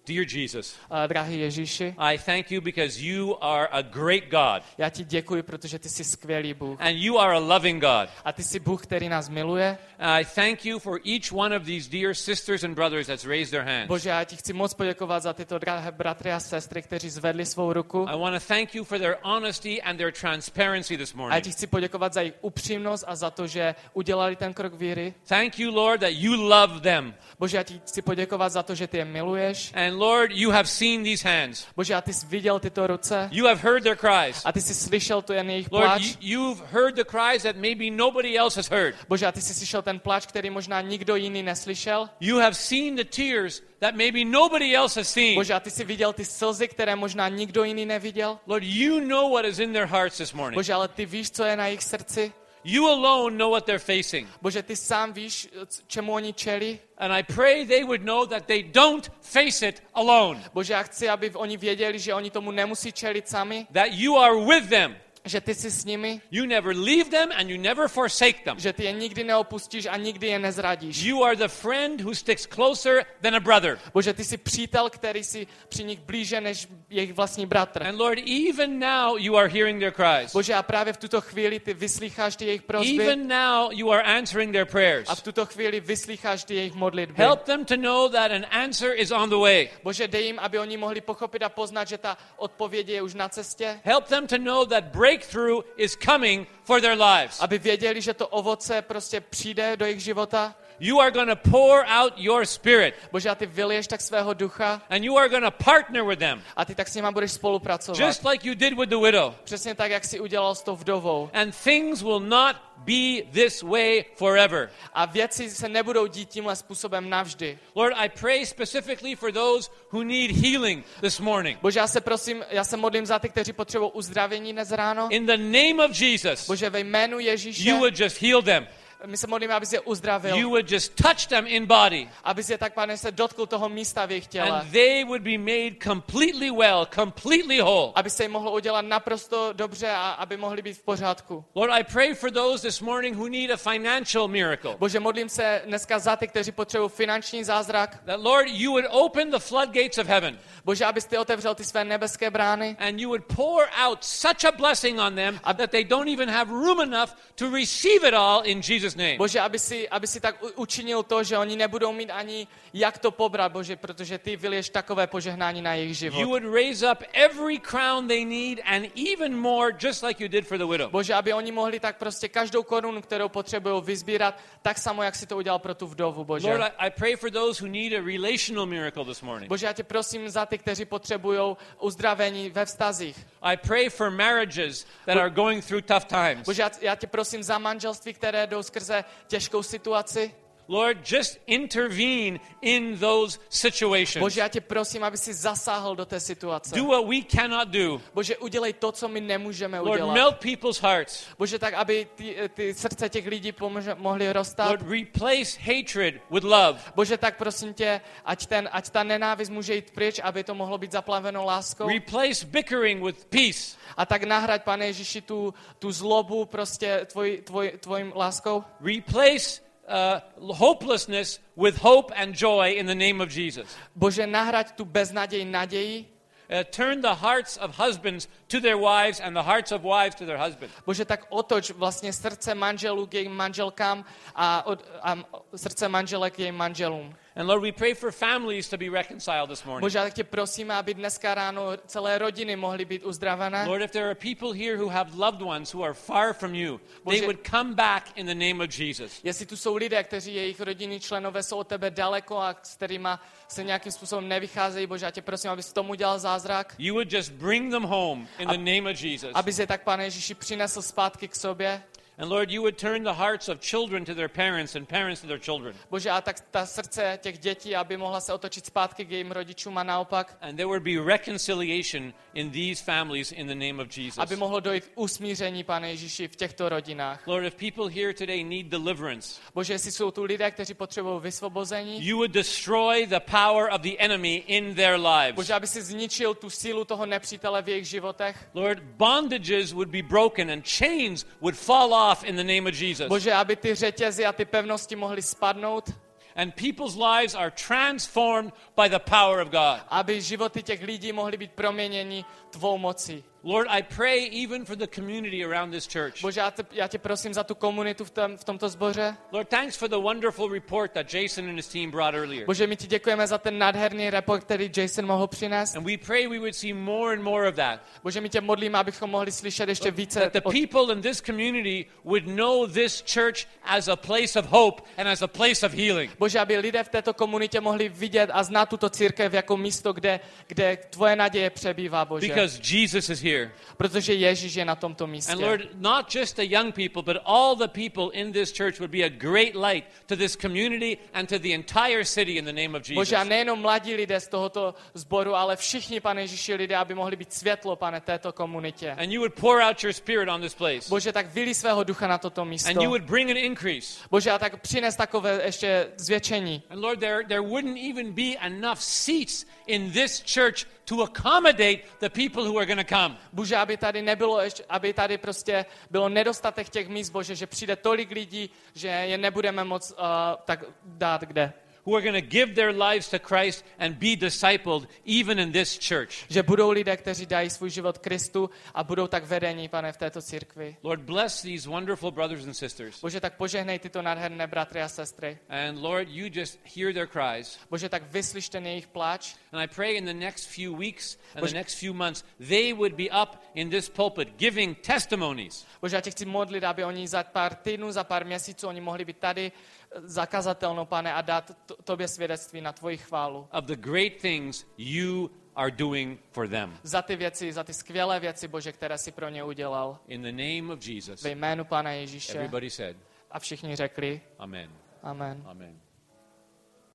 Dear Jesus, Uh, drahý Ježíši, I thank you because you are a great God já ti děkuji, protože ty jsi skvělý Bůh. and you are a loving God. A ty jsi Bůh, který nás miluje. I thank you for each one of these dear sisters and brothers that's raised their hands. Bože, já ti chci moc poděkovat za tyto drahé bratry a sestry, kteří zvedli svou ruku. I want to thank you for their honesty and their transparency this A já morning. ti chci poděkovat za jejich upřímnost a za to, že udělali ten krok víry. Thank you, Lord, that you love them. Bože, já ti chci poděkovat za to, že ty je miluješ. And Lord, you have seen these hands. Bože, a ty jsi viděl tyto ruce You have heard their cries. a ty jsi slyšel tu jejich Lord, pláč. you, you've heard the cries that maybe nobody else has heard. Bože, a ty jsi slyšel ten pláč, který možná nikdo jiný neslyšel. You have seen the tears that maybe nobody else has seen. Bože, a ty jsi viděl ty slzy, které možná nikdo jiný neviděl. Lord, you know what is in their hearts this morning. Bože, ale ty víš, co je na jejich srdci. You alone know what they're facing. Bože, ty sám víš, čemu oni čelí. And I pray they would know that they don't face it alone, Bože, já chci, aby oni věděli, že oni tomu nemusí čelit sami, that you are with them. Že ty jsi s nimi, You never leave them and you never forsake them. že ty je nikdy neopustíš a nikdy je nezradíš. You are the friend who sticks closer than a brother. Bože, ty jsi přítel, který si při nich blíže než jejich vlastní bratr. And Lord, even now you are hearing their cries. Bože, a právě v tuto chvíli ty vyslýcháš ty jejich prosby Even now you are answering their prayers. a v tuto chvíli vyslýcháš ty jejich modlitby. Help them to know that an answer is on the way. Bože, dej jim, aby oni mohli pochopit a poznat, že ta odpověď je už na cestě. Help them to know that breakthrough is coming for their lives. Aby věděli, že to ovoce prostě přijde do jejich života. You are going to pour out your spirit Bože, a ty vyliješ tak svého ducha and you are going to partner with them, a ty tak s nima budeš spolupracovat. just like you did with the widow. Přesně tak, jak jsi udělal s tou vdovou. And things will not be this way forever. A věci se nebudou dít tímhle způsobem navždy. Lord, I pray specifically for those who need healing this morning. Bože, já se prosím, já se modlím za ty, kteří potřebují uzdravění dnes ráno. In the name of Jesus, Bože, ve jménu Ježíše, you would just heal them. My se modlíme, aby je uzdravil. You would just touch them in body. aby je tak, pane, se dotkl toho místa v jejich těle. And they would be made completely well, completely whole. Aby se jim mohlo udělat naprosto dobře a aby mohli být v pořádku. Lord, I pray for those this morning who need a financial miracle. Bože, modlím se dneska za ty, kteří potřebují finanční zázrak. That, Lord, you would open the floodgates of heaven Bože, abys ty otevřel ty své nebeské brány. and you would pour out such a blessing on them that they don't even have room enough to receive it all in Jesus' name. Bože, aby si, aby si tak učinil to, že oni nebudou mít ani jak to pobrat, Bože, protože ty vyliješ takové požehnání na jejich You život. would raise up every crown they need and even more, just like you did for the widow. Bože, aby oni mohli tak prostě každou korunu, kterou potřebují vyzbírat, tak samo, jak si to udělal pro tu vdovu, Bože. Lord, I, pray for those who need a relational miracle this morning. Bože, já tě prosím za ty, kteří potřebují uzdravení ve vztazích. I pray for marriages that are going through tough times. Bože, já, tě prosím za manželství, které jdou skrze těžkou situaci. Lord, just intervene in those situations. Bože, já tě prosím, aby si zasáhl do té situace. Do what we cannot do. Bože, udělej to, co my nemůžeme Lord, udělat. melt people's hearts. Bože, tak aby ty, eh, ty srdce těch lidí pomože, mohly rostat. Lord, replace hatred with love. Bože, tak prosím tě, ať, ten, ať ta nenávist může jít pryč, aby to mohlo být zaplaveno láskou. Replace bickering with peace. A tak nahrať, pane Ježíši, tu, tu zlobu prostě tvoj, tvoj, tvojím láskou. Replace uh, hopelessness with hope and joy in the name of Jesus. Bože, nahrať tu beznaděj naději. Uh, turn the hearts of husbands to their wives and the hearts of wives to their husbands. Bože, tak otoč vlastně srdce manželů k jejím manželkám a, od, a srdce manželek k jejím manželům. And Lord, we pray for families to be reconciled this morning. Bože, já tak tě prosíme, aby dneska ráno celé rodiny mohly být uzdravené. Lord, if there are people here who have loved ones who are far from you, they Bože- would come back in the name of Jesus. Jestli tu jsou lidé, kteří jejich rodinní členové jsou od tebe daleko a s kterými se nějakým způsobem nevycházejí, Bože, já tě prosím, abys tomu udělal zázrak. You would just bring them home in the name of Jesus. Aby se tak, pane Ježíši, přinesl zpátky k sobě. And Lord, you would turn the hearts of children to their parents and parents to their children. Bože, a tak ta srdce těch dětí, aby mohla se otočit zpátky k jejím rodičům a naopak, And there would be reconciliation in these families in the name of Jesus. aby mohlo dojít k usmíření, pane Ježíši, v těchto rodinách. Lord, if people here today need deliverance, Bože, jestli jsou tu lidé, kteří potřebují vysvobození, you would destroy the power of the enemy in their lives. Bože, aby si zničil tu sílu toho nepřítele v jejich životech. Lord, bondages would be broken and chains would fall off in the name of Jesus. Bože, aby ty řetězy a ty pevnosti mohly spadnout. and people's lives are transformed by the power of God. aby životy těch lidí mohly být proměněni tvou mocí. Lord, I pray even for the community around this church. Bože, já, te, já tě prosím za tu komunitu v, tom, v tomto sboře. Lord, thanks for the wonderful report that Jason and his team brought earlier. Bože, my ti děkujeme za ten nádherný report, který Jason mohl přinést. And we pray we would see more and more of that. Bože, my tě modlíme, abychom mohli slyšet ještě více. That the people in this community would know this church as a place of hope and as a place of healing. Bože, aby lidé v této komunitě mohli vidět a znát tuto církev jako místo, kde, kde tvoje naděje přebývá, Bože. Because Jesus is here. Protože Ježíš je na tomto místě. And Lord, not just the young people, but all the people in this church would be a great light to this community and to the entire city in the name of Jesus. Bože, a nejenom mladí lidé z tohoto sboru, ale všichni, pane Ježíši, lidé, aby mohli být světlo, pane, této komunitě. And you would pour out your spirit on this place. Bože, tak vyli svého ducha na toto And you místo. would bring an increase. Bože, a tak přines takové ještě zvětšení. And Lord, there, there wouldn't even be enough seats in this church to accommodate the people who are going to come. Bože, aby tady nebylo, ještě, aby tady prostě bylo nedostatek těch míst, Bože, že přijde tolik lidí, že je nebudeme moc uh, tak dát kde. Who are going to give their lives to Christ and be discipled even in this church. Že budou lidé, kteří dají svůj život Kristu a budou tak vedení, pane, v této církvi. Lord, bless these wonderful brothers and sisters. Bože, tak požehnej tyto nádherné bratry a sestry. And Lord, you just hear their cries. Bože, tak vyslyš ten jejich pláč. And I pray in the next few weeks and Bože- the next few months, they would be up in this pulpit giving testimonies Bože, já tě chci modlit, aby oni za pár týdnů, za pár měsíců, oni mohli být tady zakazatelnou, pane, a dát to, tobě svědectví na tvoji chválu. of the great things you are doing for them. Za ty věci, za ty skvělé věci, Bože, které si pro ně udělal. In the name of Jesus. Ve jménu Pána Ježíše. Everybody said, A všichni řekli Amen. Amen. Amen.